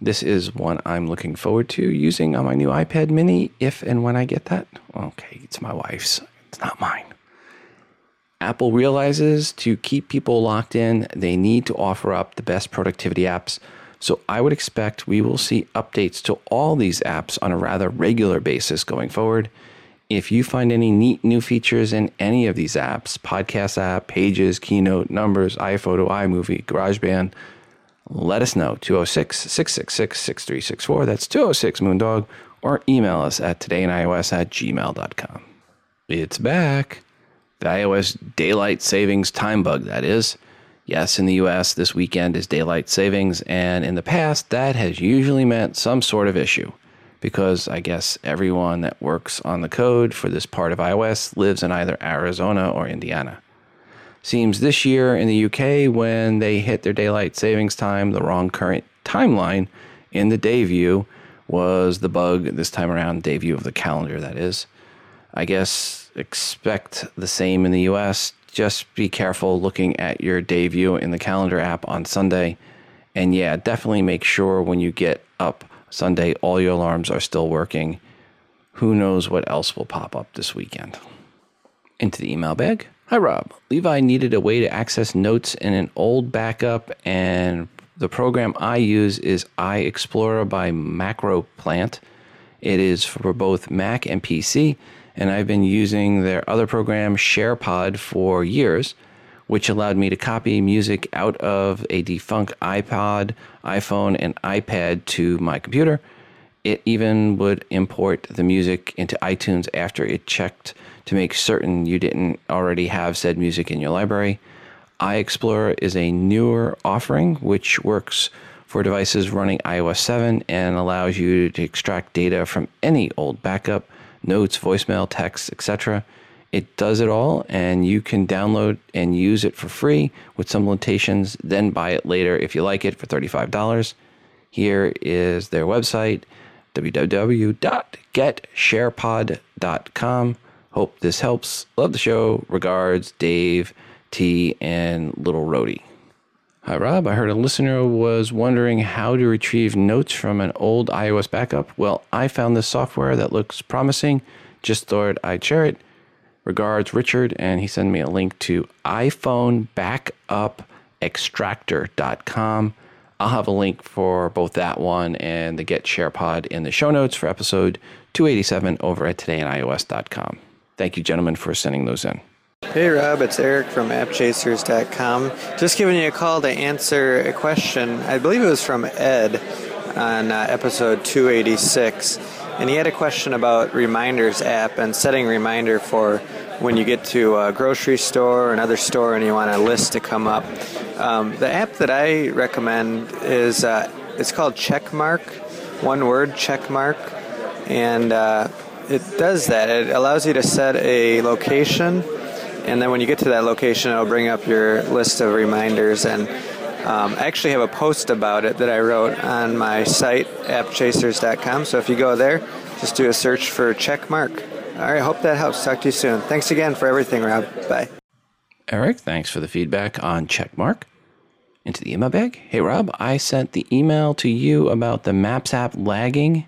This is one I'm looking forward to using on my new iPad mini if and when I get that. Okay, it's my wife's, it's not mine. Apple realizes to keep people locked in, they need to offer up the best productivity apps. So I would expect we will see updates to all these apps on a rather regular basis going forward. If you find any neat new features in any of these apps, podcast app, pages, keynote, numbers, iPhoto, iMovie, GarageBand, let us know 206 666 6364. That's 206 Moondog, or email us at todayinios at gmail.com. It's back. The iOS daylight savings time bug, that is. Yes, in the US, this weekend is daylight savings, and in the past, that has usually meant some sort of issue because I guess everyone that works on the code for this part of iOS lives in either Arizona or Indiana. Seems this year in the UK, when they hit their daylight savings time, the wrong current timeline in the day view was the bug this time around, day view of the calendar, that is. I guess expect the same in the US. Just be careful looking at your day view in the calendar app on Sunday. And yeah, definitely make sure when you get up Sunday, all your alarms are still working. Who knows what else will pop up this weekend? Into the email bag. Hi, Rob. Levi needed a way to access notes in an old backup, and the program I use is iExplorer by MacroPlant. It is for both Mac and PC, and I've been using their other program, SharePod, for years, which allowed me to copy music out of a defunct iPod, iPhone, and iPad to my computer. It even would import the music into iTunes after it checked to make certain you didn't already have said music in your library. iExplorer is a newer offering which works for devices running iOS 7 and allows you to extract data from any old backup, notes, voicemail, text, etc. It does it all, and you can download and use it for free with some limitations, then buy it later if you like it for $35. Here is their website www.getsharepod.com. Hope this helps. Love the show. Regards, Dave, T, and Little Rhody. Hi, Rob. I heard a listener was wondering how to retrieve notes from an old iOS backup. Well, I found this software that looks promising. Just thought I'd share it. Regards, Richard, and he sent me a link to iPhoneBackupExtractor.com. I'll have a link for both that one and the Get SharePod in the show notes for episode 287 over at todayinios.com. Thank you, gentlemen, for sending those in. Hey Rob, it's Eric from appchasers.com. Just giving you a call to answer a question. I believe it was from Ed on uh, episode 286. And he had a question about Reminders app and setting reminder for when you get to a grocery store or another store and you want a list to come up. Um, the app that I recommend is uh, it's called Checkmark, one word, Checkmark, and uh, it does that. It allows you to set a location, and then when you get to that location, it'll bring up your list of reminders. And um, I actually have a post about it that I wrote on my site, appchasers.com. So if you go there, just do a search for Checkmark. All right, hope that helps. Talk to you soon. Thanks again for everything, Rob. Bye. Eric, thanks for the feedback on Checkmark. Into the email bag. Hey, Rob, I sent the email to you about the Maps app lagging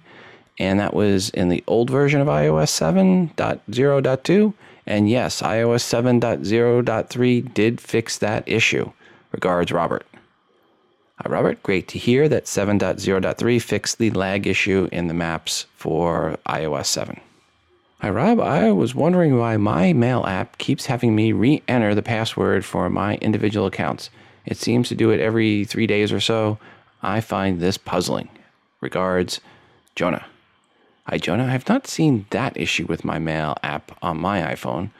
and that was in the old version of iOS 7.0.2. And yes, iOS 7.0.3 did fix that issue. Regards, Robert. Hi, Robert. Great to hear that 7.0.3 fixed the lag issue in the maps for iOS 7. Hi, Rob. I was wondering why my mail app keeps having me re enter the password for my individual accounts. It seems to do it every three days or so. I find this puzzling. Regards, Jonah. Hi, Jonah. I have not seen that issue with my Mail app on my iPhone,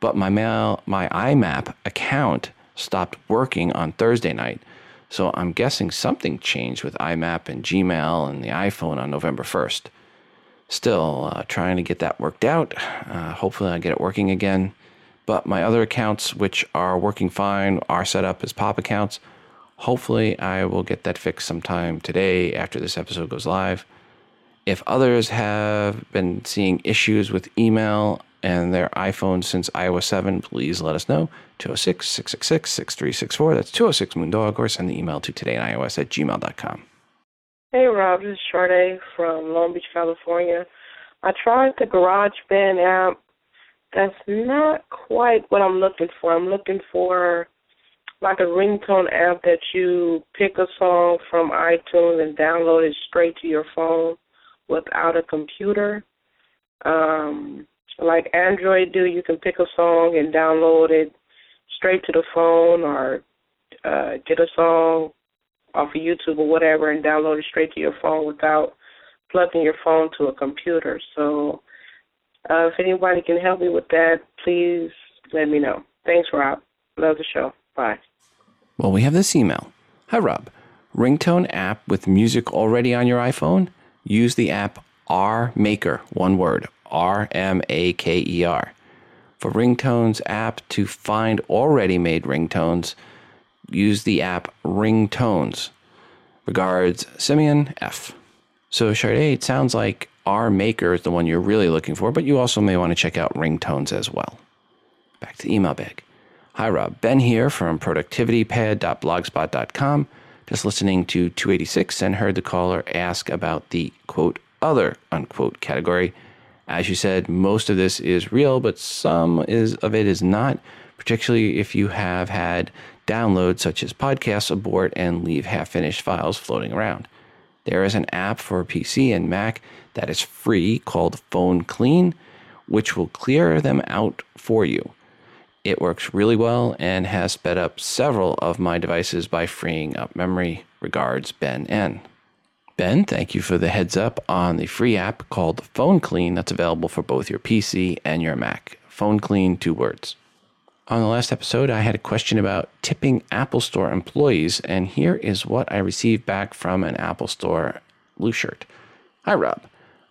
but my Mail, my IMAP account stopped working on Thursday night. So I'm guessing something changed with IMAP and Gmail and the iPhone on November 1st. Still uh, trying to get that worked out. Uh, hopefully, I get it working again. But my other accounts, which are working fine, are set up as pop accounts. Hopefully, I will get that fixed sometime today after this episode goes live. If others have been seeing issues with email and their iPhone since iOS 7, please let us know. 206 666 6364. That's 206 Moondog, or send the email to todayinios at gmail.com. Hey, Rob, this is Sade from Long Beach, California. I tried the GarageBand app. That's not quite what I'm looking for. I'm looking for like a ringtone app that you pick a song from iTunes and download it straight to your phone without a computer. Um, like Android do, you can pick a song and download it straight to the phone or uh, get a song off of YouTube or whatever and download it straight to your phone without plugging your phone to a computer. So uh, if anybody can help me with that, please let me know. Thanks, Rob. Love the show. Bye. Well, we have this email. Hi, Rob. Ringtone app with music already on your iPhone? Use the app RMaker, one word, R M A K E R. For ringtones app to find already made ringtones, use the app Ringtones. Regards, Simeon F. So, Sade, it sounds like RMaker is the one you're really looking for, but you also may want to check out ringtones as well. Back to email bag. Hi, Rob. Ben here from productivitypad.blogspot.com. Just listening to 286 and heard the caller ask about the quote other unquote category. As you said, most of this is real, but some is of it is not, particularly if you have had downloads such as podcasts abort and leave half finished files floating around. There is an app for PC and Mac that is free called Phone Clean, which will clear them out for you. It works really well and has sped up several of my devices by freeing up memory. Regards, Ben N. Ben, thank you for the heads up on the free app called Phone Clean that's available for both your PC and your Mac. Phone Clean, two words. On the last episode, I had a question about tipping Apple Store employees, and here is what I received back from an Apple Store blue shirt. Hi, Rob.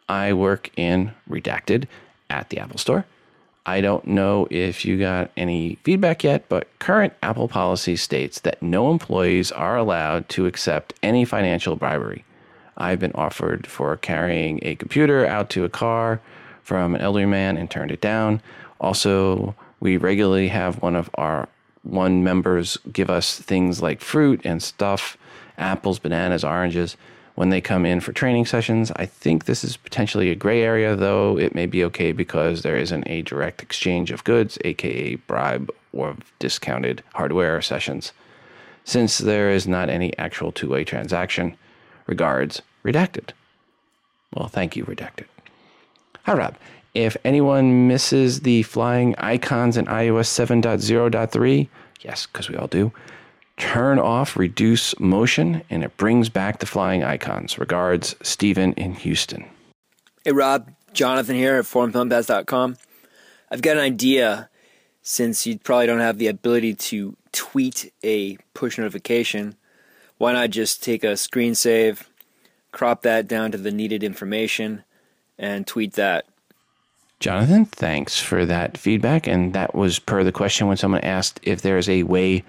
I work in Redacted at the Apple Store. I don't know if you got any feedback yet, but current Apple policy states that no employees are allowed to accept any financial bribery. I've been offered for carrying a computer out to a car from an elderly man and turned it down. Also, we regularly have one of our one members give us things like fruit and stuff, apples, bananas, oranges when they come in for training sessions. I think this is potentially a gray area, though it may be okay because there isn't a direct exchange of goods, aka bribe or discounted hardware sessions, since there is not any actual two way transaction. Regards, Redacted. Well, thank you, Redacted. Hi, Rob. If anyone misses the flying icons in iOS 7.0.3, yes, because we all do, turn off reduce motion and it brings back the flying icons. Regards, Stephen in Houston. Hey, Rob. Jonathan here at forumthumbpads.com. I've got an idea since you probably don't have the ability to tweet a push notification. Why not just take a screen save, crop that down to the needed information, and tweet that? Jonathan, thanks for that feedback. And that was per the question when someone asked if there's a way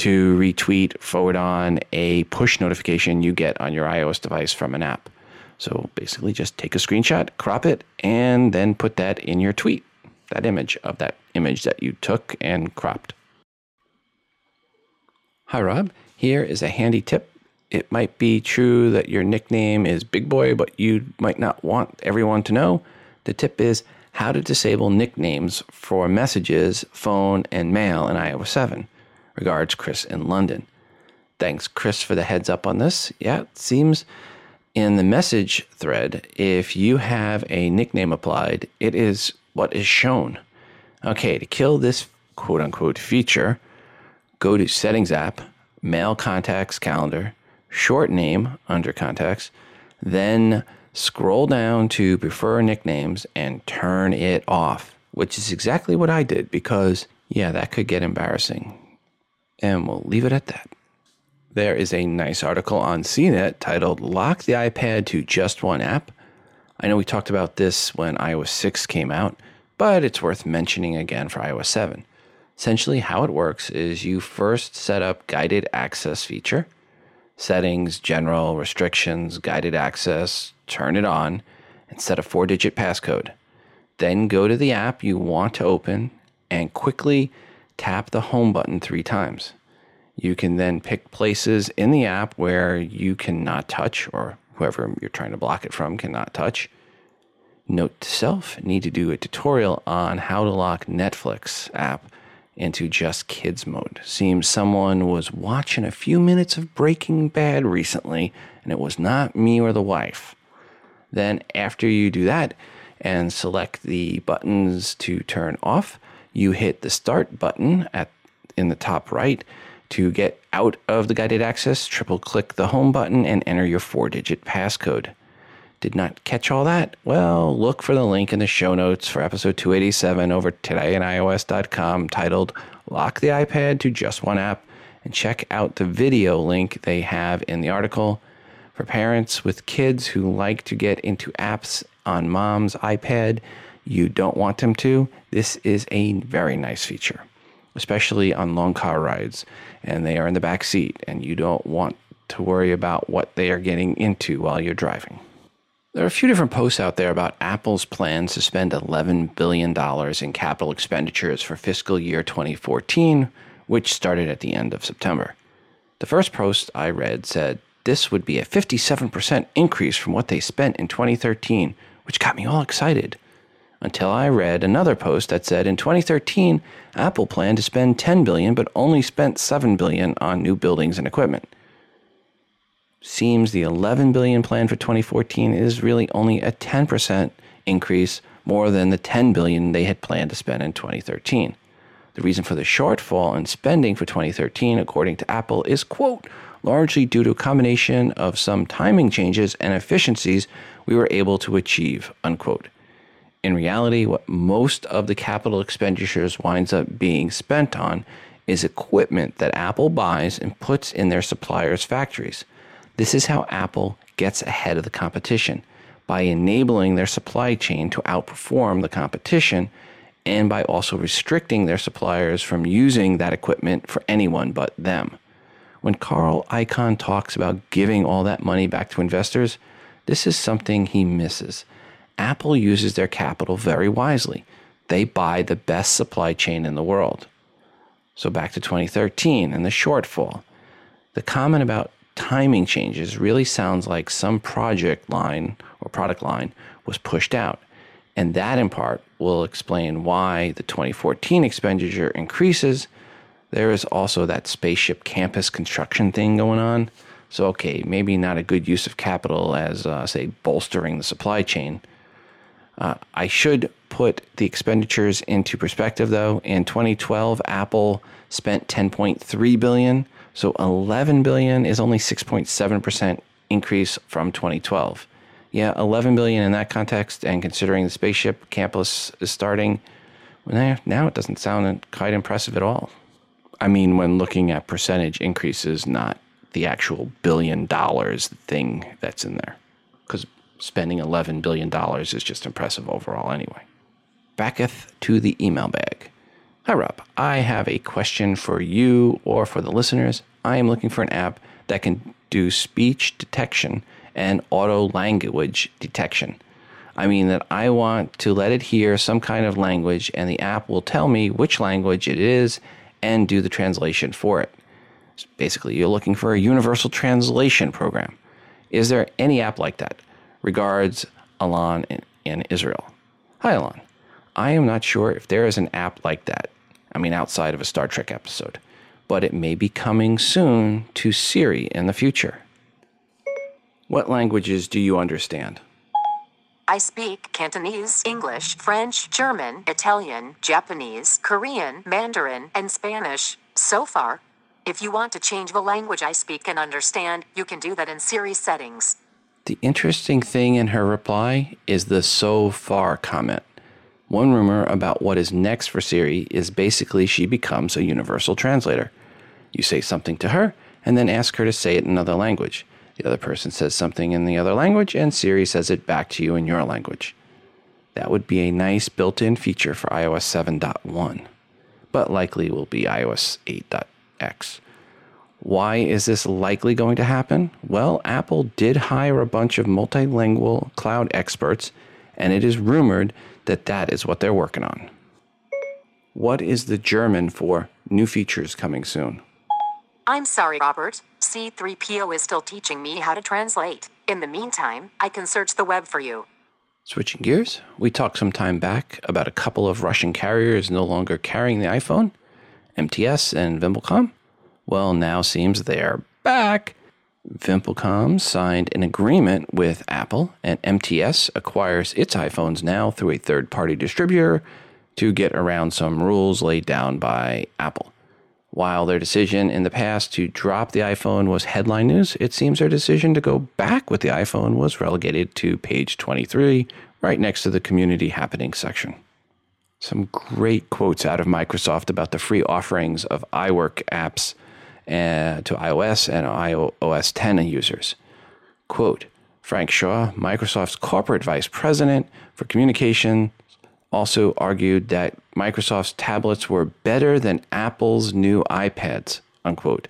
to retweet, forward on a push notification you get on your iOS device from an app. So basically, just take a screenshot, crop it, and then put that in your tweet, that image of that image that you took and cropped. Hi, Rob. Here is a handy tip. It might be true that your nickname is Big Boy, but you might not want everyone to know. The tip is how to disable nicknames for messages, phone, and mail in iOS 7. Regards, Chris in London. Thanks, Chris, for the heads up on this. Yeah, it seems in the message thread, if you have a nickname applied, it is what is shown. Okay, to kill this quote unquote feature, go to Settings app, Mail Contacts Calendar, Short Name under Contacts, then scroll down to Prefer Nicknames and turn it off, which is exactly what I did because, yeah, that could get embarrassing. And we'll leave it at that. There is a nice article on CNET titled Lock the iPad to Just One App. I know we talked about this when iOS 6 came out, but it's worth mentioning again for iOS 7. Essentially, how it works is you first set up guided access feature, settings, general, restrictions, guided access, turn it on, and set a four digit passcode. Then go to the app you want to open and quickly tap the home button three times. You can then pick places in the app where you cannot touch, or whoever you're trying to block it from cannot touch. Note to self need to do a tutorial on how to lock Netflix app into just kids mode. Seems someone was watching a few minutes of Breaking Bad recently, and it was not me or the wife. Then, after you do that and select the buttons to turn off, you hit the start button at in the top right to get out of the guided access. Triple click the home button and enter your four digit passcode. Did not catch all that? Well, look for the link in the show notes for episode 287 over todayinios.com titled Lock the iPad to Just One App and check out the video link they have in the article. For parents with kids who like to get into apps on mom's iPad, you don't want them to, this is a very nice feature, especially on long car rides and they are in the back seat and you don't want to worry about what they are getting into while you're driving. There are a few different posts out there about Apple's plans to spend $11 billion in capital expenditures for fiscal year 2014, which started at the end of September. The first post I read said this would be a 57% increase from what they spent in 2013, which got me all excited. Until I read another post that said in 2013, Apple planned to spend 10 billion but only spent 7 billion on new buildings and equipment seems the 11 billion plan for 2014 is really only a 10% increase more than the 10 billion they had planned to spend in 2013. The reason for the shortfall in spending for 2013 according to Apple is quote largely due to a combination of some timing changes and efficiencies we were able to achieve unquote. In reality, what most of the capital expenditures winds up being spent on is equipment that Apple buys and puts in their suppliers' factories. This is how Apple gets ahead of the competition by enabling their supply chain to outperform the competition and by also restricting their suppliers from using that equipment for anyone but them. When Carl Icahn talks about giving all that money back to investors, this is something he misses. Apple uses their capital very wisely. They buy the best supply chain in the world. So back to 2013 and the shortfall. The comment about timing changes really sounds like some project line or product line was pushed out. And that, in part, will explain why the 2014 expenditure increases. There is also that spaceship campus construction thing going on. So, okay, maybe not a good use of capital as, uh, say, bolstering the supply chain. Uh, I should put the expenditures into perspective, though. In 2012, Apple spent 10.3 billion so 11 billion is only 6.7% increase from 2012. Yeah, 11 billion in that context, and considering the spaceship campus is starting, now it doesn't sound quite impressive at all. I mean, when looking at percentage increases, not the actual billion dollars thing that's in there, because spending 11 billion dollars is just impressive overall anyway. Backeth to the email bag. Hi, Rob. I have a question for you or for the listeners. I am looking for an app that can do speech detection and auto language detection. I mean, that I want to let it hear some kind of language, and the app will tell me which language it is and do the translation for it. So basically, you're looking for a universal translation program. Is there any app like that? Regards, Alon in, Israel. Hi, Alon. I am not sure if there is an app like that. I mean, outside of a Star Trek episode, but it may be coming soon to Siri in the future. What languages do you understand? I speak Cantonese, English, French, German, Italian, Japanese, Korean, Mandarin, and Spanish. So far. If you want to change the language I speak and understand, you can do that in Siri settings. The interesting thing in her reply is the so far comment. One rumor about what is next for Siri is basically she becomes a universal translator. You say something to her and then ask her to say it in another language. The other person says something in the other language and Siri says it back to you in your language. That would be a nice built in feature for iOS 7.1, but likely will be iOS 8.x. Why is this likely going to happen? Well, Apple did hire a bunch of multilingual cloud experts, and it is rumored that that is what they're working on. What is the German for new features coming soon? I'm sorry, Robert. C3PO is still teaching me how to translate. In the meantime, I can search the web for you. Switching gears, we talked some time back about a couple of Russian carriers no longer carrying the iPhone, MTS and Vimpelcom. Well, now seems they're back. Vimpelcom signed an agreement with Apple, and MTS acquires its iPhones now through a third party distributor to get around some rules laid down by Apple. While their decision in the past to drop the iPhone was headline news, it seems their decision to go back with the iPhone was relegated to page 23, right next to the community happening section. Some great quotes out of Microsoft about the free offerings of iWork apps uh, to iOS and iOS 10 users. Quote Frank Shaw, Microsoft's corporate vice president for communication, also argued that Microsoft's tablets were better than Apple's new iPads, unquote.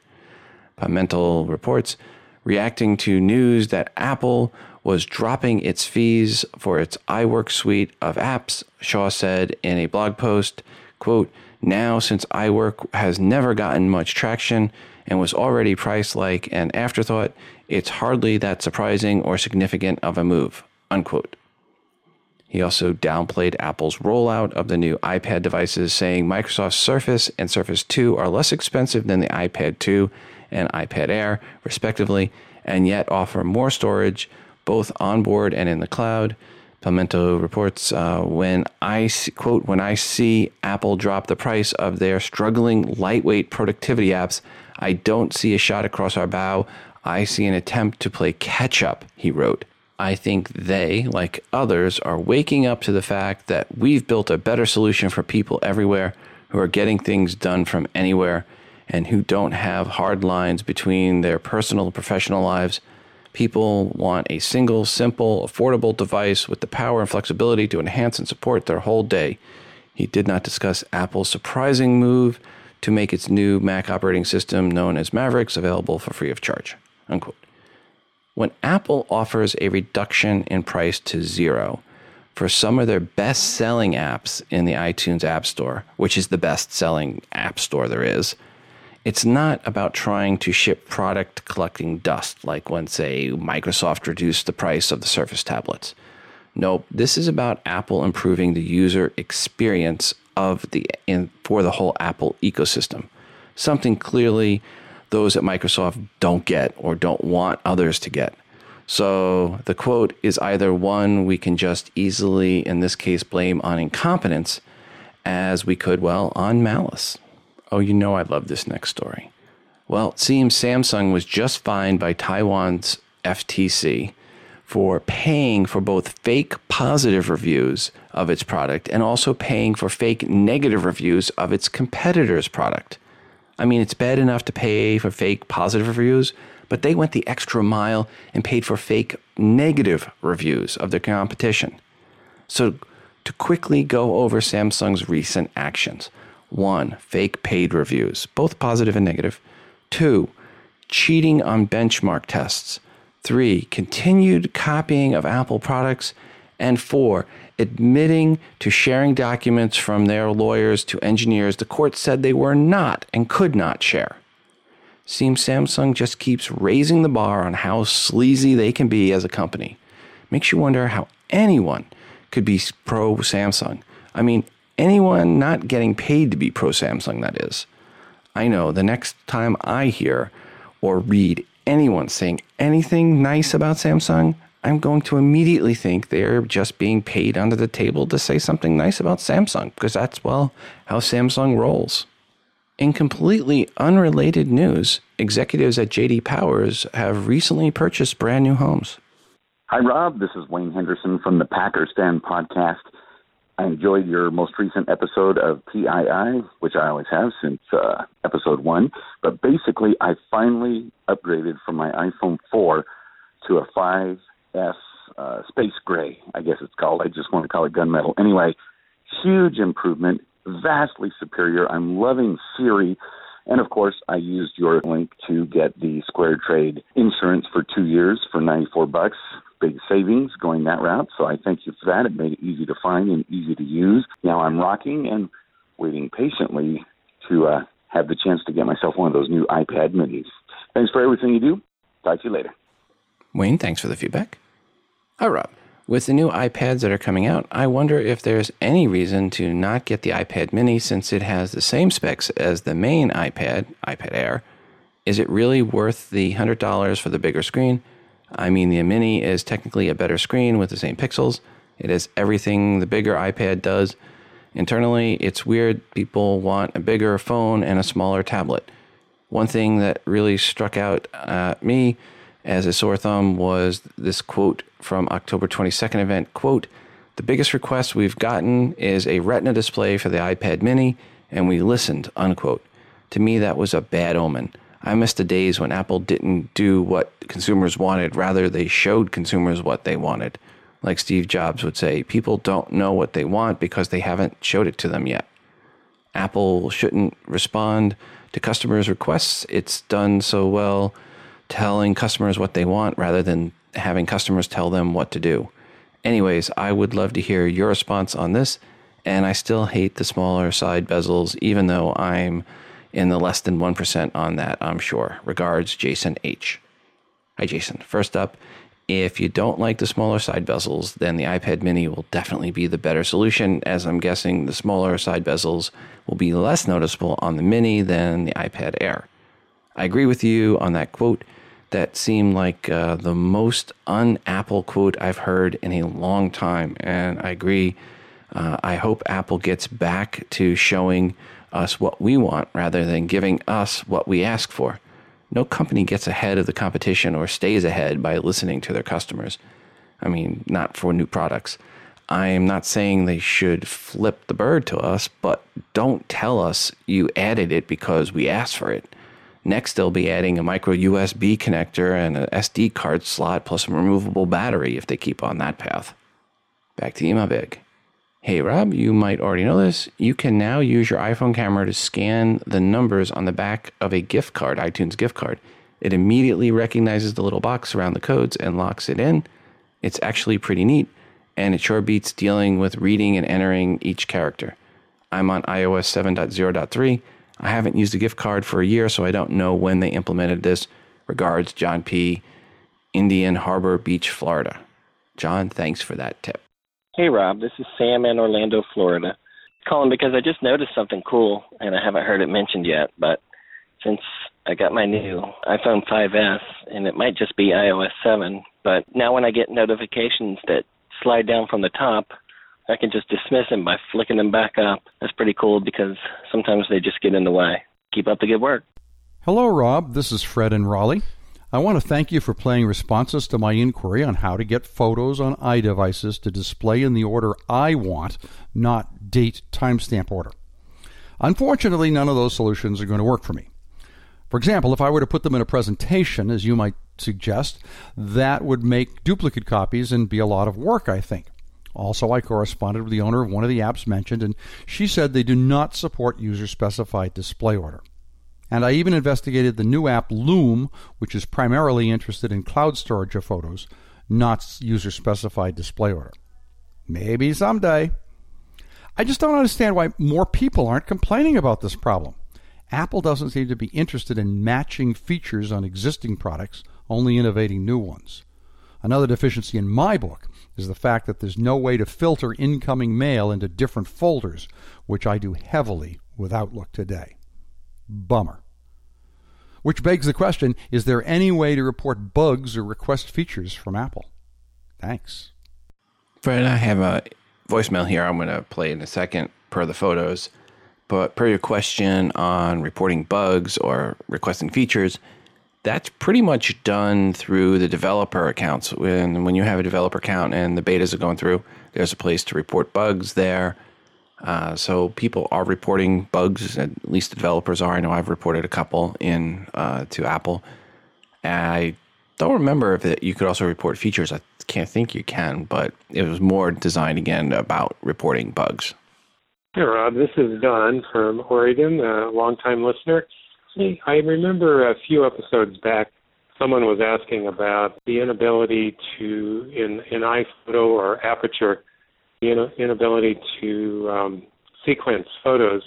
Pimentel reports, reacting to news that Apple was dropping its fees for its iWork suite of apps, Shaw said in a blog post, quote, now since iWork has never gotten much traction and was already priced like an afterthought, it's hardly that surprising or significant of a move, unquote. He also downplayed Apple's rollout of the new iPad devices, saying Microsoft Surface and Surface 2 are less expensive than the iPad 2 and iPad Air, respectively, and yet offer more storage, both on board and in the cloud. Pimentel reports, uh, when I see, quote, when I see Apple drop the price of their struggling lightweight productivity apps, I don't see a shot across our bow. I see an attempt to play catch up, he wrote. I think they, like others, are waking up to the fact that we've built a better solution for people everywhere who are getting things done from anywhere and who don't have hard lines between their personal and professional lives. People want a single, simple, affordable device with the power and flexibility to enhance and support their whole day. He did not discuss Apple's surprising move to make its new Mac operating system known as Mavericks available for free of charge. Unquote. When Apple offers a reduction in price to zero for some of their best selling apps in the iTunes App Store, which is the best selling app store there is, it's not about trying to ship product collecting dust like when, say, Microsoft reduced the price of the Surface tablets. Nope, this is about Apple improving the user experience of the in, for the whole Apple ecosystem. Something clearly those at Microsoft don't get or don't want others to get. So the quote is either one we can just easily, in this case, blame on incompetence, as we could, well, on malice. Oh, you know I love this next story. Well, it seems Samsung was just fined by Taiwan's FTC for paying for both fake positive reviews of its product and also paying for fake negative reviews of its competitor's product. I mean, it's bad enough to pay for fake positive reviews, but they went the extra mile and paid for fake negative reviews of their competition. So, to quickly go over Samsung's recent actions one, fake paid reviews, both positive and negative. Two, cheating on benchmark tests. Three, continued copying of Apple products. And four, admitting to sharing documents from their lawyers to engineers the court said they were not and could not share. Seems Samsung just keeps raising the bar on how sleazy they can be as a company. Makes you wonder how anyone could be pro Samsung. I mean, anyone not getting paid to be pro Samsung, that is. I know the next time I hear or read anyone saying anything nice about Samsung, I'm going to immediately think they're just being paid under the table to say something nice about Samsung because that's, well, how Samsung rolls. In completely unrelated news, executives at JD Powers have recently purchased brand new homes. Hi, Rob. This is Wayne Henderson from the Packer Stand podcast. I enjoyed your most recent episode of TII, which I always have since uh, episode one. But basically, I finally upgraded from my iPhone 4 to a 5 S uh, Space Gray, I guess it's called. I just want to call it gunmetal. Anyway, huge improvement, vastly superior. I'm loving Siri. And of course, I used your link to get the Square Trade insurance for two years for 94 bucks. big savings going that route. So I thank you for that. It made it easy to find and easy to use. Now I'm rocking and waiting patiently to uh, have the chance to get myself one of those new iPad minis. Thanks for everything you do. Talk to you later. Wayne, thanks for the feedback. Hi, Rob. With the new iPads that are coming out, I wonder if there's any reason to not get the iPad mini since it has the same specs as the main iPad, iPad Air. Is it really worth the $100 for the bigger screen? I mean, the mini is technically a better screen with the same pixels. It has everything the bigger iPad does. Internally, it's weird people want a bigger phone and a smaller tablet. One thing that really struck out at me as a sore thumb was this quote from October 22nd event, quote, the biggest request we've gotten is a retina display for the iPad mini, and we listened, unquote. To me, that was a bad omen. I miss the days when Apple didn't do what consumers wanted, rather, they showed consumers what they wanted. Like Steve Jobs would say, people don't know what they want because they haven't showed it to them yet. Apple shouldn't respond to customers' requests. It's done so well telling customers what they want rather than having customers tell them what to do. Anyways, I would love to hear your response on this. And I still hate the smaller side bezels, even though I'm in the less than 1% on that, I'm sure. Regards, Jason H. Hi, Jason. First up, if you don't like the smaller side bezels, then the iPad mini will definitely be the better solution, as I'm guessing the smaller side bezels will be less noticeable on the mini than the iPad Air. I agree with you on that quote that seemed like uh, the most un Apple quote I've heard in a long time. And I agree. Uh, I hope Apple gets back to showing us what we want rather than giving us what we ask for. No company gets ahead of the competition or stays ahead by listening to their customers. I mean, not for new products. I am not saying they should flip the bird to us, but don't tell us you added it because we asked for it. Next, they'll be adding a micro USB connector and an SD card slot plus a removable battery if they keep on that path. Back to email big. Hey Rob, you might already know this. You can now use your iPhone camera to scan the numbers on the back of a gift card, iTunes gift card. It immediately recognizes the little box around the codes and locks it in. It's actually pretty neat, and it sure beats dealing with reading and entering each character. I'm on iOS 7.0.3 I haven't used a gift card for a year, so I don't know when they implemented this. Regards, John P., Indian Harbor Beach, Florida. John, thanks for that tip. Hey, Rob. This is Sam in Orlando, Florida. Calling because I just noticed something cool, and I haven't heard it mentioned yet. But since I got my new iPhone 5S, and it might just be iOS 7, but now when I get notifications that slide down from the top, I can just dismiss them by flicking them back up. That's pretty cool because sometimes they just get in the way. Keep up the good work. Hello, Rob. This is Fred in Raleigh. I want to thank you for playing responses to my inquiry on how to get photos on iDevices to display in the order I want, not date timestamp order. Unfortunately, none of those solutions are going to work for me. For example, if I were to put them in a presentation, as you might suggest, that would make duplicate copies and be a lot of work, I think. Also, I corresponded with the owner of one of the apps mentioned, and she said they do not support user specified display order. And I even investigated the new app Loom, which is primarily interested in cloud storage of photos, not user specified display order. Maybe someday. I just don't understand why more people aren't complaining about this problem. Apple doesn't seem to be interested in matching features on existing products, only innovating new ones. Another deficiency in my book is the fact that there's no way to filter incoming mail into different folders, which I do heavily with Outlook today. Bummer. Which begs the question is there any way to report bugs or request features from Apple? Thanks. Fred, I have a voicemail here I'm going to play in a second per the photos. But per your question on reporting bugs or requesting features, that's pretty much done through the developer accounts. When when you have a developer account and the betas are going through, there's a place to report bugs there. Uh, so people are reporting bugs. At least the developers are. I know I've reported a couple in uh, to Apple. I don't remember if it, you could also report features. I can't think you can, but it was more designed again about reporting bugs. Hey Rob, this is Don from Oregon, a longtime listener. I remember a few episodes back someone was asking about the inability to, in, in iPhoto or Aperture, the inability to um, sequence photos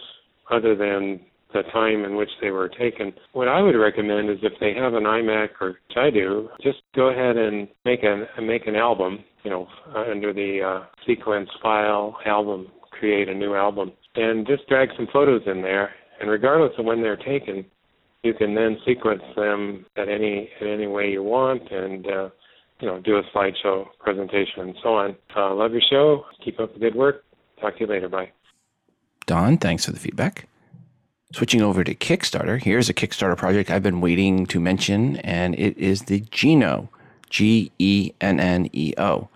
other than the time in which they were taken. What I would recommend is if they have an iMac or which I do, just go ahead and make an make an album. You know, under the uh, sequence file album, create a new album, and just drag some photos in there. And regardless of when they're taken, you can then sequence them at any at any way you want, and uh, you know, do a slideshow presentation and so on. Uh, love your show. Keep up the good work. Talk to you later. Bye. Don, thanks for the feedback. Switching over to Kickstarter, here's a Kickstarter project I've been waiting to mention, and it is the Genneo, G E N N E O.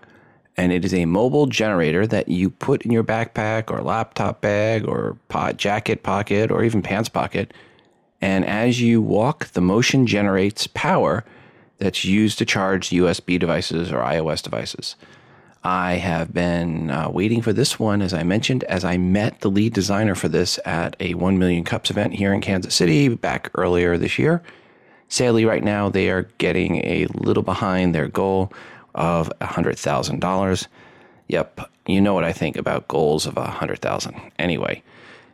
And it is a mobile generator that you put in your backpack or laptop bag or pot, jacket pocket or even pants pocket. And as you walk, the motion generates power that's used to charge USB devices or iOS devices. I have been uh, waiting for this one, as I mentioned, as I met the lead designer for this at a 1 Million Cups event here in Kansas City back earlier this year. Sadly, right now they are getting a little behind their goal of $100,000. Yep, you know what I think about goals of 100000 Anyway,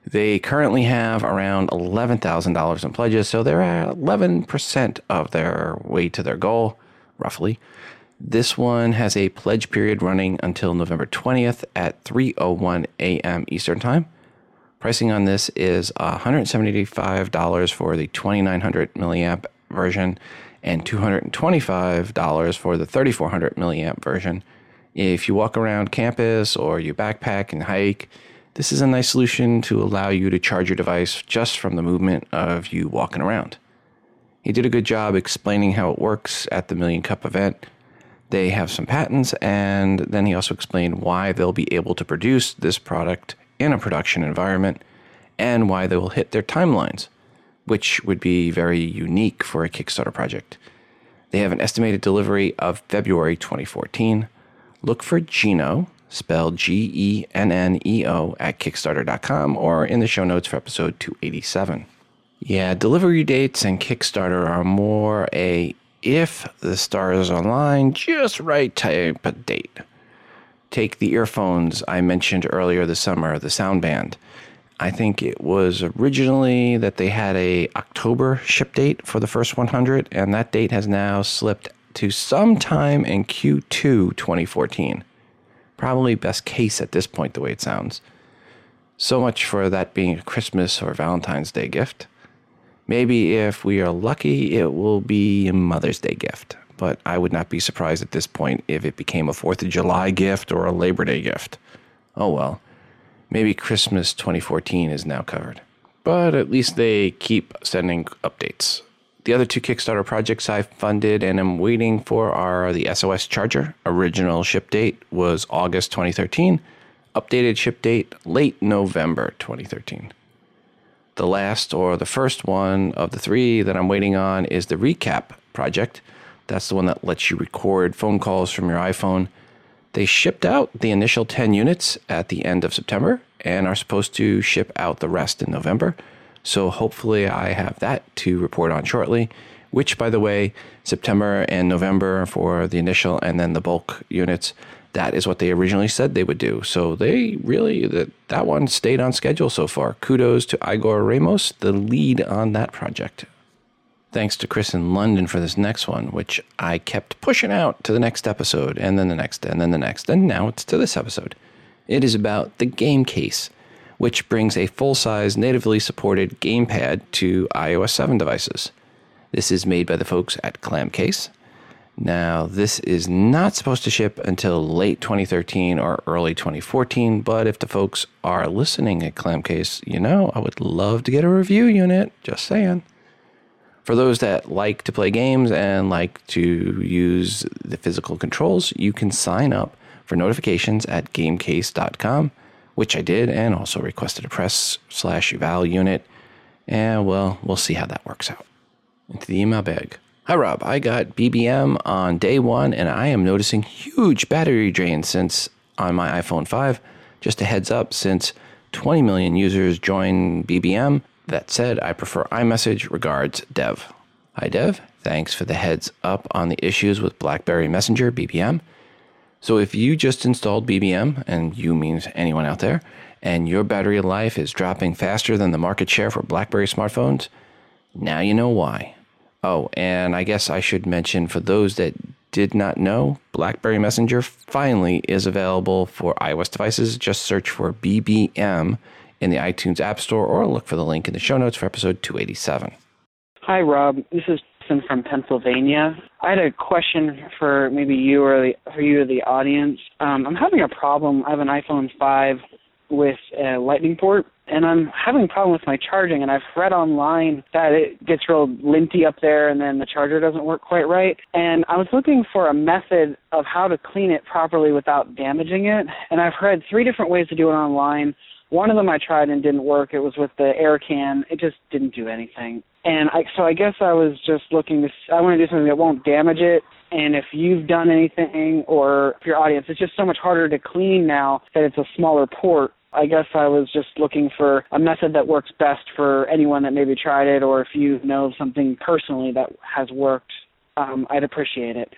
they currently have around $11,000 in pledges, so they're at 11% of their way to their goal, roughly. This one has a pledge period running until November 20th at 3:01 a.m. Eastern Time. Pricing on this is $175 for the 2900 milliamp version and $225 for the 3400 milliamp version. If you walk around campus or you backpack and hike, this is a nice solution to allow you to charge your device just from the movement of you walking around. He did a good job explaining how it works at the Million Cup event they have some patents, and then he also explained why they'll be able to produce this product in a production environment and why they will hit their timelines, which would be very unique for a Kickstarter project. They have an estimated delivery of February 2014. Look for Genneo, spelled G E N N E O, at Kickstarter.com or in the show notes for episode 287. Yeah, delivery dates and Kickstarter are more a if the stars align just right type of date. Take the earphones I mentioned earlier this summer, the Soundband. I think it was originally that they had a October ship date for the first 100, and that date has now slipped to sometime in Q2 2014. Probably best case at this point, the way it sounds. So much for that being a Christmas or Valentine's Day gift. Maybe if we are lucky, it will be a Mother's Day gift. But I would not be surprised at this point if it became a 4th of July gift or a Labor Day gift. Oh well. Maybe Christmas 2014 is now covered. But at least they keep sending updates. The other two Kickstarter projects I funded and am waiting for are the SOS Charger. Original ship date was August 2013. Updated ship date late November 2013. The last or the first one of the three that I'm waiting on is the Recap project. That's the one that lets you record phone calls from your iPhone. They shipped out the initial 10 units at the end of September and are supposed to ship out the rest in November. So hopefully, I have that to report on shortly. Which, by the way, September and November for the initial and then the bulk units that is what they originally said they would do. So they really that that one stayed on schedule so far. Kudos to Igor Ramos, the lead on that project. Thanks to Chris in London for this next one, which I kept pushing out to the next episode, and then the next, and then the next, and now it's to this episode. It is about the Game Case, which brings a full size natively supported gamepad to iOS 7 devices. This is made by the folks at Clamcase. Now, this is not supposed to ship until late 2013 or early 2014, but if the folks are listening at Clamcase, you know, I would love to get a review unit, just saying. For those that like to play games and like to use the physical controls, you can sign up for notifications at gamecase.com, which I did and also requested a press slash eval unit. And well, we'll see how that works out. Into the email bag. Hi, Rob. I got BBM on day one, and I am noticing huge battery drain since on my iPhone 5. Just a heads up, since 20 million users join BBM. That said, I prefer iMessage. Regards, Dev. Hi, Dev. Thanks for the heads up on the issues with BlackBerry Messenger BBM. So if you just installed BBM, and you means anyone out there, and your battery life is dropping faster than the market share for BlackBerry smartphones, now you know why. Oh, and I guess I should mention for those that did not know, BlackBerry Messenger finally is available for iOS devices. Just search for BBM in the iTunes App Store or look for the link in the show notes for episode 287. Hi, Rob. This is Jason from Pennsylvania. I had a question for maybe you or the, for you or the audience. Um, I'm having a problem. I have an iPhone 5 with a Lightning port, and I'm having a problem with my charging. And I've read online that it gets real linty up there, and then the charger doesn't work quite right. And I was looking for a method of how to clean it properly without damaging it. And I've read three different ways to do it online. One of them I tried and didn't work. It was with the air can. It just didn't do anything. And I, so I guess I was just looking to. I want to do something that won't damage it. And if you've done anything, or if your audience, it's just so much harder to clean now that it's a smaller port. I guess I was just looking for a method that works best for anyone that maybe tried it, or if you know something personally that has worked, um, I'd appreciate it.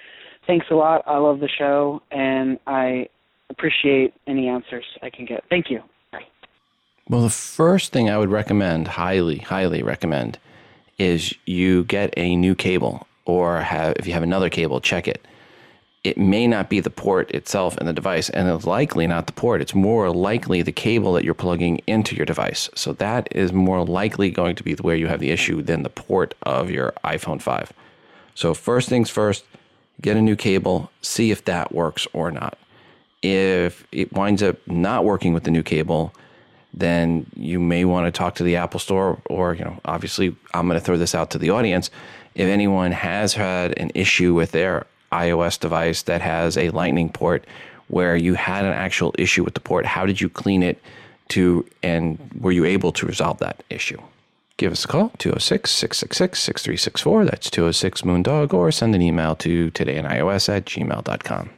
Thanks a lot. I love the show, and I appreciate any answers I can get. Thank you. Well, the first thing I would recommend, highly, highly recommend, is you get a new cable, or have if you have another cable, check it. It may not be the port itself in the device, and it's likely not the port. It's more likely the cable that you're plugging into your device. So that is more likely going to be where you have the issue than the port of your iPhone 5. So first things first, get a new cable, see if that works or not. If it winds up not working with the new cable, then you may want to talk to the Apple Store, or you know, obviously, I'm going to throw this out to the audience. If anyone has had an issue with their iOS device that has a Lightning port, where you had an actual issue with the port, how did you clean it to, and were you able to resolve that issue? Give us a call, 206 666 6364. That's 206 Moondog, or send an email to todayinios at gmail.com.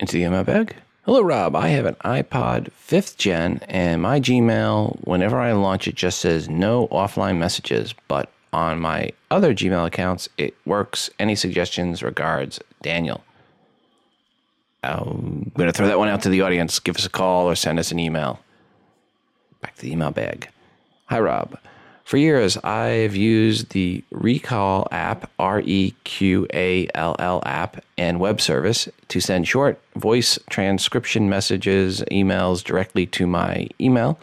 Into the email bag. Hello, Rob. I have an iPod 5th gen, and my Gmail, whenever I launch it, just says no offline messages. But on my other Gmail accounts, it works. Any suggestions? Regards, Daniel. Um, I'm going to throw that one out to the audience. Give us a call or send us an email. Back to the email bag. Hi, Rob. For years, I've used the Reqall app, R E Q A L L app, and web service to send short voice transcription messages, emails directly to my email.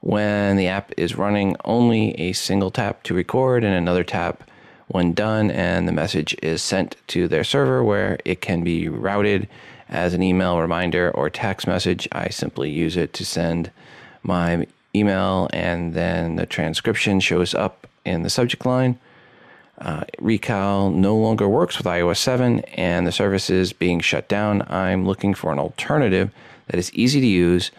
When the app is running, only a single tap to record and another tap when done, and the message is sent to their server where it can be routed as an email reminder or text message. I simply use it to send my email, and then the transcription shows up in the subject line. Uh, Reqall no longer works with iOS 7, and the service is being shut down. I'm looking for an alternative that is easy to use.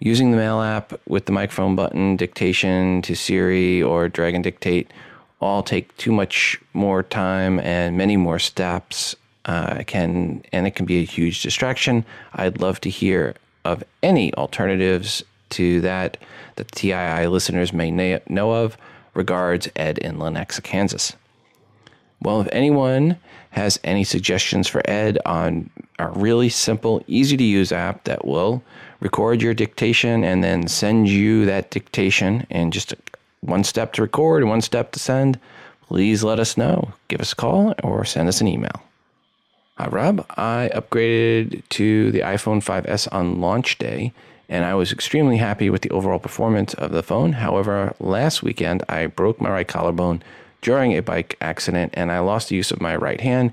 Using the Mail app with the microphone button, dictation to Siri, or drag and dictate all take too much more time and many more steps. Uh, can and it can be a huge distraction. I'd love to hear of any alternatives to that that TII listeners may na- know of. Regards, Ed in Lenexa, Kansas. Well, if anyone has any suggestions for Ed on a really simple, easy to use app that will record your dictation and then send you that dictation in just one step to record and one step to send, please let us know. Give us a call or send us an email. Hi, Rob. I upgraded to the iPhone 5S on launch day and I was extremely happy with the overall performance of the phone. However, last weekend I broke my right collarbone during a bike accident and I lost the use of my right hand.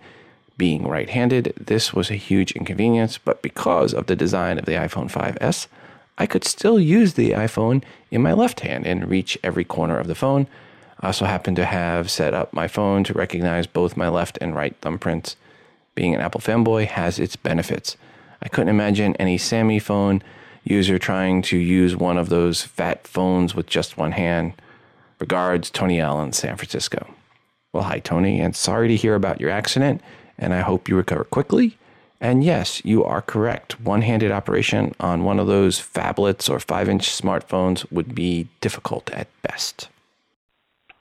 Being right handed, this was a huge inconvenience, but because of the design of the iPhone 5S, I could still use the iPhone in my left hand and reach every corner of the phone. I also happen to have set up my phone to recognize both my left and right thumbprints. Being an Apple fanboy has its benefits. I couldn't imagine any Sammy phone user trying to use one of those fat phones with just one hand. Regards, Tony Allen, San Francisco. Well, hi, Tony, and sorry to hear about your accident, and I hope you recover quickly. And yes, you are correct. One handed operation on one of those phablets or 5 inch smartphones would be difficult at best.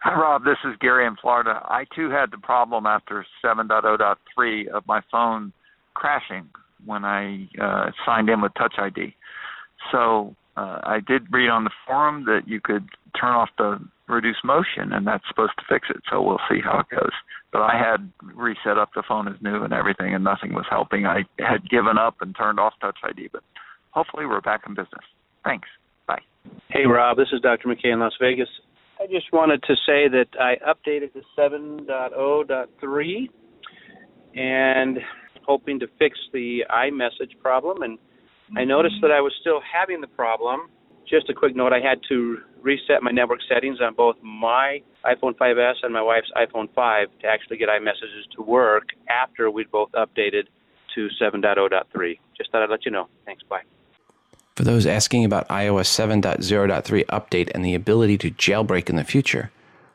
Hi, Rob. This is Gary in Florida. I too had the problem after 7.0.3 of my phone crashing when I uh, signed in with Touch ID. So uh, I did read on the forum that you could turn off the reduce motion, and that's supposed to fix it. So we'll see how it goes. But I had reset up the phone as new and everything, and nothing was helping. I had given up and turned off Touch ID, but hopefully we're back in business. Thanks. Bye. Hey, Rob. This is Dr. McKay in Las Vegas. I just wanted to say that I updated to 7.0.3 and hoping to fix the iMessage problem. And I noticed that I was still having the problem. Just a quick note I had to reset my network settings on both my iPhone 5S and my wife's iPhone 5 to actually get iMessages to work after we'd both updated to 7.0.3. Just thought I'd let you know. Thanks. Bye. For those asking about iOS 7.0.3 update and the ability to jailbreak in the future,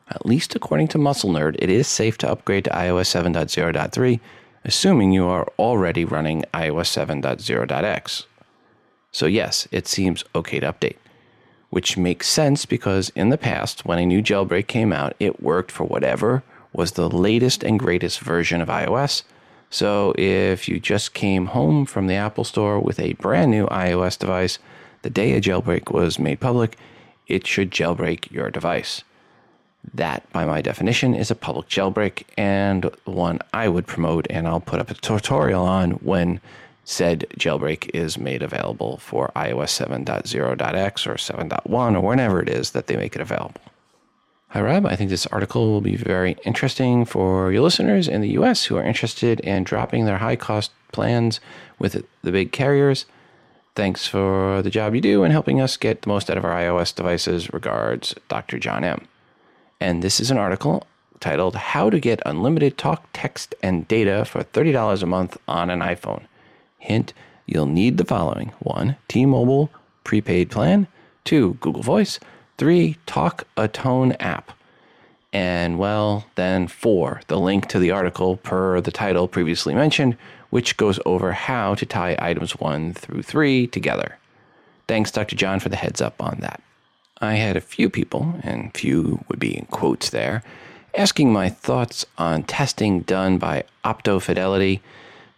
at least according to Muscle Nerd, it is safe to upgrade to iOS 7.0.3, assuming you are already running iOS 7.0.x. So, yes, it seems okay to update, which makes sense because in the past, when a new jailbreak came out, it worked for whatever was the latest and greatest version of iOS so if you just came home from the Apple Store with a brand new iOS device the day a jailbreak was made public, it should jailbreak your device. That, by my definition, is a public jailbreak and one I would promote, and I'll put up a tutorial on when said jailbreak is made available for iOS 7.0.x or 7.1 or whenever it is that they make it available. Hi, Rob. I think this article will be very interesting for your listeners in the US who are interested in dropping their high cost plans with the big carriers. Thanks for the job you do in helping us get the most out of our iOS devices. Regards, Dr. John M. And this is an article titled How to Get Unlimited Talk, Text, and Data for $30 a Month on an iPhone. Hint, you'll need the following 1. T Mobile prepaid plan, 2. Google Voice, Three, Talk a Tone app. And well, then four, the link to the article per the title previously mentioned, which goes over how to tie items one through three together. Thanks, Dr. John, for the heads up on that. I had a few people, and few would be in quotes there, asking my thoughts on testing done by Opto Fidelity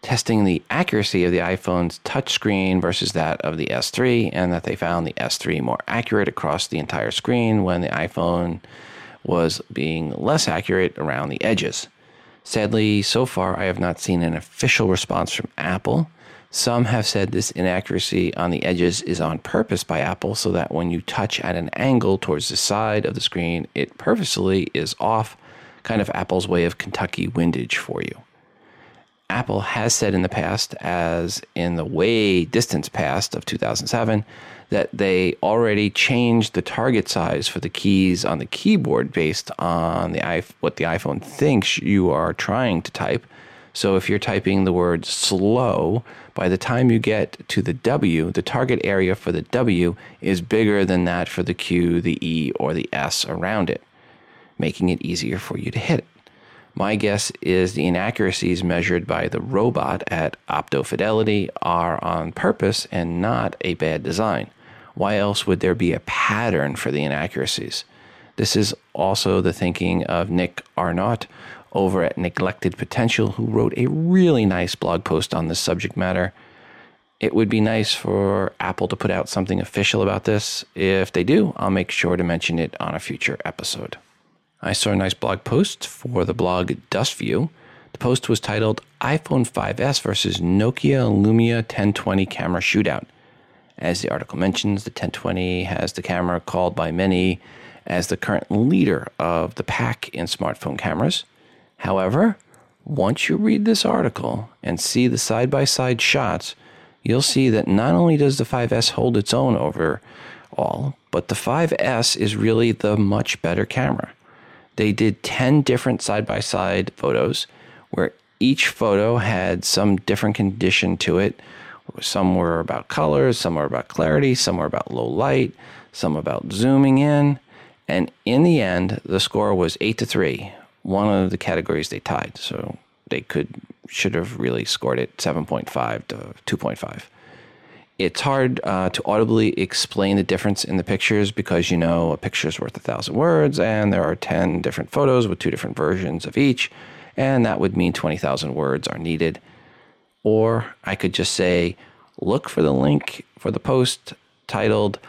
testing the accuracy of the iPhone's touchscreen versus that of the S3, and that they found the S3 more accurate across the entire screen when the iPhone was being less accurate around the edges. Sadly, so far, I have not seen an official response from Apple. Some have said this inaccuracy on the edges is on purpose by Apple so that when you touch at an angle towards the side of the screen, it purposely is off, kind of Apple's way of Kentucky windage for you. Apple has said in the past, as in the way distant past of 2007, that they already changed the target size for the keys on the keyboard based on the what the iPhone thinks you are trying to type. So if you're typing the word slow, by the time you get to the W, the target area for the W is bigger than that for the Q, the E, or the S around it, making it easier for you to hit it. My guess is the inaccuracies measured by the robot at Opto Fidelity are on purpose and not a bad design. Why else would there be a pattern for the inaccuracies? This is also the thinking of Nick Arnott over at Neglected Potential, who wrote a really nice blog post on this subject matter. It would be nice for Apple to put out something official about this. If they do, I'll make sure to mention it on a future episode. I saw a nice blog post for the blog DustView. The post was titled iPhone 5S versus Nokia Lumia 1020 camera shootout. As the article mentions, the 1020 has the camera called by many as the current leader of the pack in smartphone cameras. However, once you read this article and see the side by side shots, you'll see that not only does the 5S hold its own over all, but the 5S is really the much better camera. They did 10 different side by side photos where each photo had some different condition to it. Some were about colors, some were about clarity, some were about low light, some about zooming in. And in the end, the score was 8 to 3, one of the categories they tied. So they could should have really scored it 7.5 to 2.5. It's hard uh, to audibly explain the difference in the pictures because you know a picture is worth a thousand words, and there are 10 different photos with two different versions of each, and that would mean 20,000 words are needed. Or I could just say, look for the link for the post titled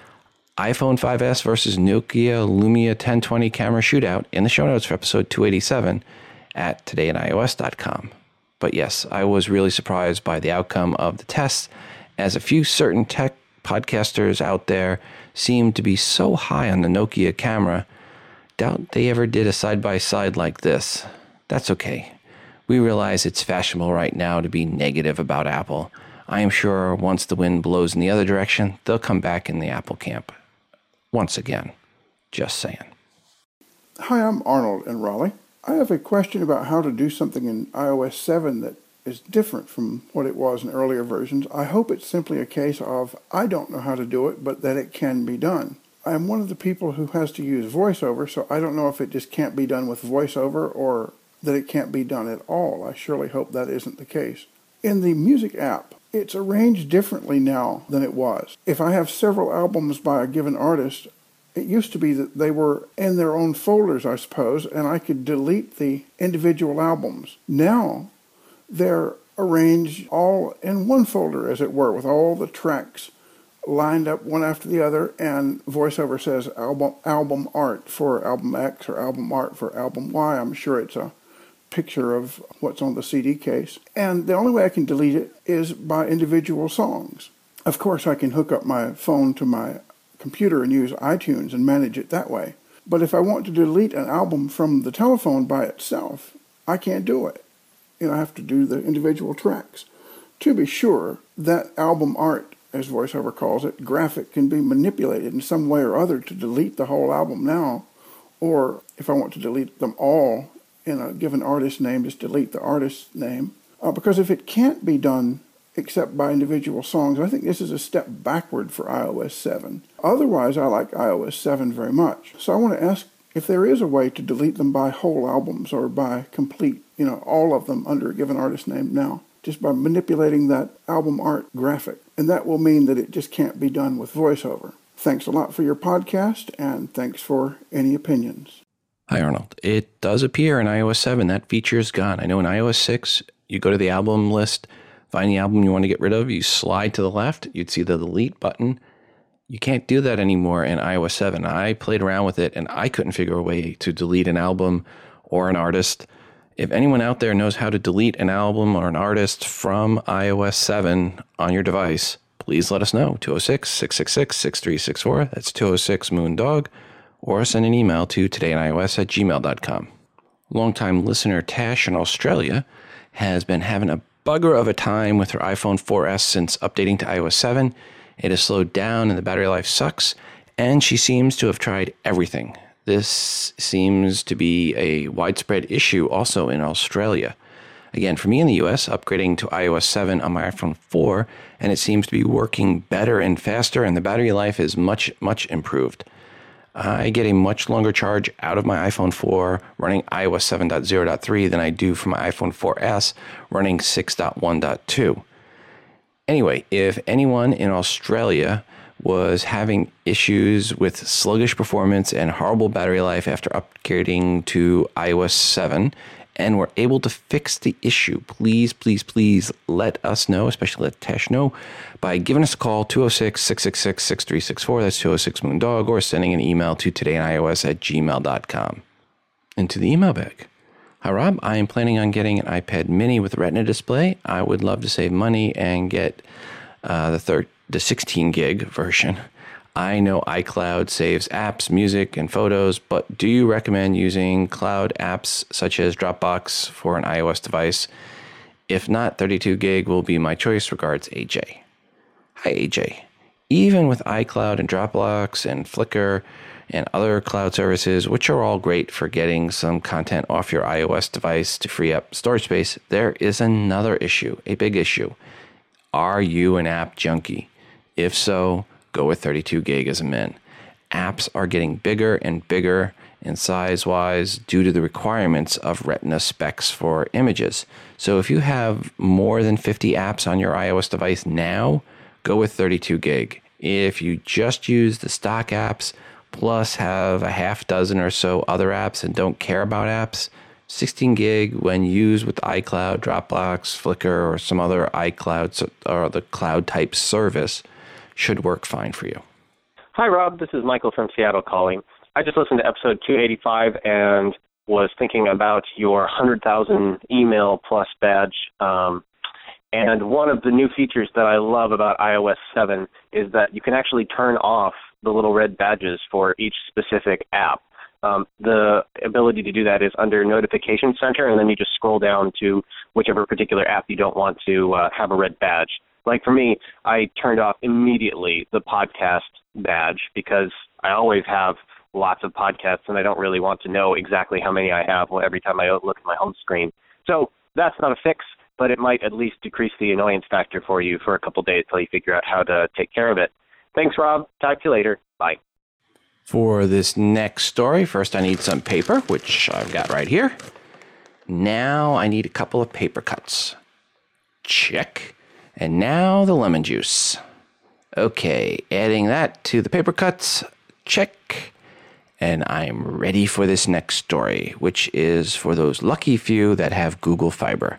iPhone 5S versus Nokia Lumia 1020 camera shootout in the show notes for episode 287 at todayinios.com. But yes, I was really surprised by the outcome of the tests, as a few certain tech podcasters out there seem to be so high on the Nokia camera. Doubt they ever did a side by side like this. That's okay. We realize it's fashionable right now to be negative about Apple. I am sure once the wind blows in the other direction, they'll come back in the Apple camp. Once again. Just saying. Hi, I'm Arnold in Raleigh. I have a question about how to do something in iOS 7 that is different from what it was in earlier versions. I hope it's simply a case of I don't know how to do it, but that it can be done. I am one of the people who has to use VoiceOver, so I don't know if it just can't be done with VoiceOver or that it can't be done at all. I surely hope that isn't the case. In the music app, it's arranged differently now than it was. If I have several albums by a given artist, it used to be that they were in their own folders, I suppose, and I could delete the individual albums. Now, they're arranged all in one folder, as it were, with all the tracks lined up one after the other, and VoiceOver says album album art for album X or album art for album Y. I'm sure it's a picture of what's on the CD case. And the only way I can delete it is by individual songs. Of course, I can hook up my phone to my computer and use iTunes and manage it that way. But if I want to delete an album from the telephone by itself, I can't do it. You know, I have to do the individual tracks. To be sure, that album art, as VoiceOver calls it, graphic can be manipulated in some way or other to delete the whole album now. Or if I want to delete them all in a given artist name, just delete the artist's name. Uh, because if it can't be done except by individual songs, I think this is a step backward for iOS 7. Otherwise, I like iOS 7 very much. So I want to ask if there is a way to delete them by whole albums or by complete, you know, all of them under a given artist name now, just by manipulating that album art graphic. And that will mean that it just can't be done with voiceover. Thanks a lot for your podcast, and thanks for any opinions. Hi, Arnold. It does appear in iOS 7. That feature is gone. I know in iOS 6, you go to the album list, find the album you want to get rid of, you slide to the left, you'd see the delete button. You can't do that anymore in iOS 7. I played around with it and I couldn't figure a way to delete an album or an artist. If anyone out there knows how to delete an album or an artist from iOS 7 on your device, please let us know. 206 666 6364. That's 206 Moondog or send an email to todayinios at gmail.com. Longtime listener Tash in Australia has been having a bugger of a time with her iPhone 4S since updating to iOS 7. It has slowed down and the battery life sucks, and she seems to have tried everything. This seems to be a widespread issue also in Australia. Again, for me in the US, upgrading to iOS 7 on my iPhone 4, and it seems to be working better and faster, and the battery life is much, much improved. I get a much longer charge out of my iPhone 4 running iOS 7.0.3 than I do from my iPhone 4S running 6.1.2. Anyway, if anyone in Australia was having issues with sluggish performance and horrible battery life after upgrading to iOS 7 and were able to fix the issue, please, please, please let us know, especially let Tash know, by giving us a call 206 666 6364. That's 206 Moondog, or sending an email to todayinios at gmail.com. Into the email bag. Hi, Rob. I am planning on getting an iPad mini with Retina display. I would love to save money and get uh, the, third, the 16 gig version. I know iCloud saves apps, music, and photos, but do you recommend using cloud apps such as Dropbox for an iOS device? If not, 32 gig will be my choice. Regards, AJ. Hi, AJ. Even with iCloud and Dropbox and Flickr and other cloud services, which are all great for getting some content off your iOS device to free up storage space, there is another issue, a big issue. Are you an app junkie? If so, go with 32 gig as a min. Apps are getting bigger and bigger in size wise due to the requirements of Retina specs for images. So if you have more than 50 apps on your iOS device now, go with 32 gig. If you just use the stock apps, plus have a half dozen or so other apps and don't care about apps, 16 gig when used with iCloud, Dropbox, Flickr, or some other iCloud or the cloud type service should work fine for you. Hi, Rob. This is Michael from Seattle calling. I just listened to episode 285 and was thinking about your 100,000 email plus badge. Um, and one of the new features that I love about iOS 7 is that you can actually turn off the little red badges for each specific app. Um, the ability to do that is under Notification Center, and then you just scroll down to whichever particular app you don't want to uh, have a red badge. Like for me, I turned off immediately the podcast badge because I always have lots of podcasts, and I don't really want to know exactly how many I have every time I look at my home screen. So that's not a fix, but it might at least decrease the annoyance factor for you for a couple days till you figure out how to take care of it. Thanks, Rob. Talk to you later. Bye. For this next story, first I need some paper, which I've got right here. Now I need a couple of paper cuts. Check. And now the lemon juice. Okay, adding that to the paper cuts. Check. And I'm ready for this next story, which is for those lucky few that have Google Fiber.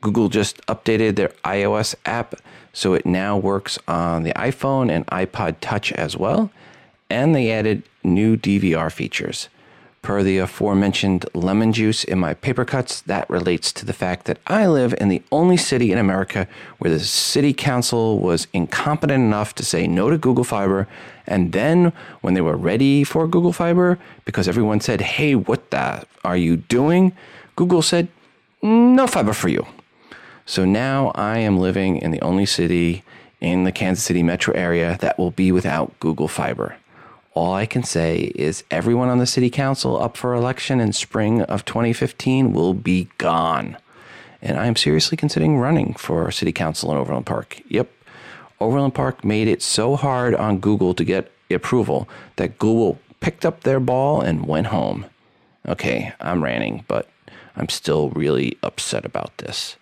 Google just updated their iOS app so it now works on the iPhone and iPod Touch as well, and they added new DVR features. Per the aforementioned lemon juice in my paper cuts, that relates to the fact that I live in the only city in America where the city council was incompetent enough to say no to Google Fiber. And then, when they were ready for Google Fiber, because everyone said, hey, what the are you doing? Google said, no fiber for you. So now I am living in the only city in the Kansas City metro area that will be without Google Fiber. All I can say is everyone on the city council up for election in spring of 2015 will be gone. And I am seriously considering running for city council in Overland Park. Yep. Overland Park made it so hard on Google to get approval that Google picked up their ball and went home. Okay, I'm ranting, but I'm still really upset about this.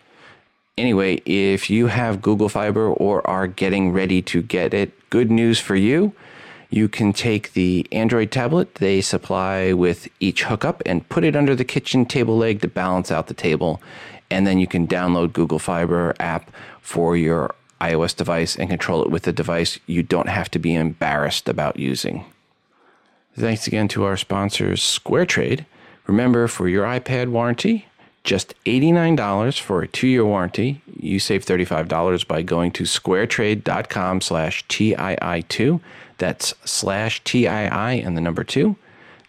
Anyway, if you have Google Fiber or are getting ready to get it, good news for you. You can take the Android tablet they supply with each hookup and put it under the kitchen table leg to balance out the table. And then you can download Google Fiber app for your iOS device and control it with the device you don't have to be embarrassed about using. Thanks again to our sponsors, SquareTrade. Remember, for your iPad warranty, just $89 for a two-year warranty. You save $35 by going to squaretrade.com slash TII2. That's slash TII and the number two.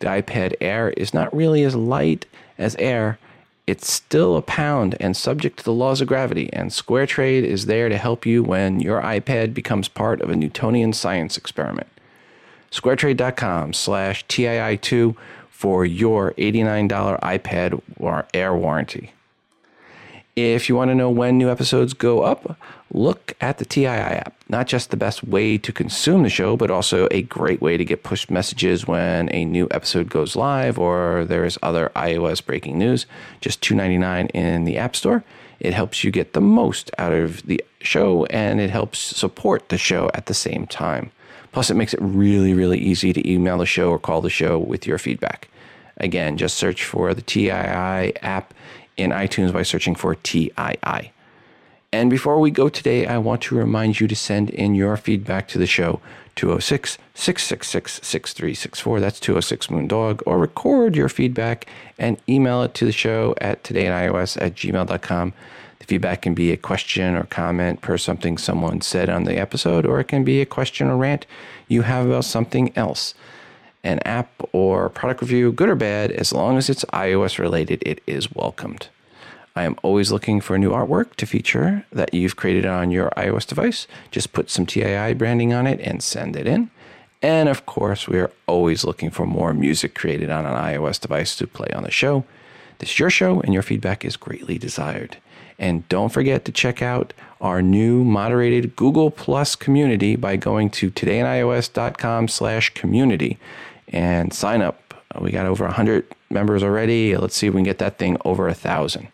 The iPad Air is not really as light as air. It's still a pound and subject to the laws of gravity, and SquareTrade is there to help you when your iPad becomes part of a Newtonian science experiment. SquareTrade.com slash TII2 for your $89 iPad or Air warranty. If you want to know when new episodes go up, look at the TII app. Not just the best way to consume the show, but also a great way to get push messages when a new episode goes live or there is other iOS breaking news. Just $2.99 in the App Store. It helps you get the most out of the show and it helps support the show at the same time. Plus, it makes it really, really easy to email the show or call the show with your feedback. Again, just search for the TII app in iTunes by searching for TII. And before we go today, I want to remind you to send in your feedback to the show 206 666 6364. That's 206 Moondog. Or record your feedback and email it to the show at todayinios at gmail.com. Feedback can be a question or comment per something someone said on the episode, or it can be a question or rant you have about something else. An app or product review, good or bad, as long as it's iOS related, it is welcomed. I am always looking for new artwork to feature that you've created on your iOS device. Just put some TII branding on it and send it in. And of course, we are always looking for more music created on an iOS device to play on the show. This is your show, and your feedback is greatly desired. And don't forget to check out our new moderated Google Plus community by going to todayinios.com slash community and sign up. Uh, we got over 100 members already. Let's see if we can get that thing over a 1,000.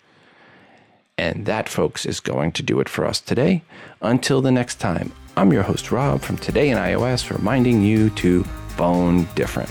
And that, folks, is going to do it for us today. Until the next time, I'm your host, Rob, from Today in iOS, reminding you to phone different.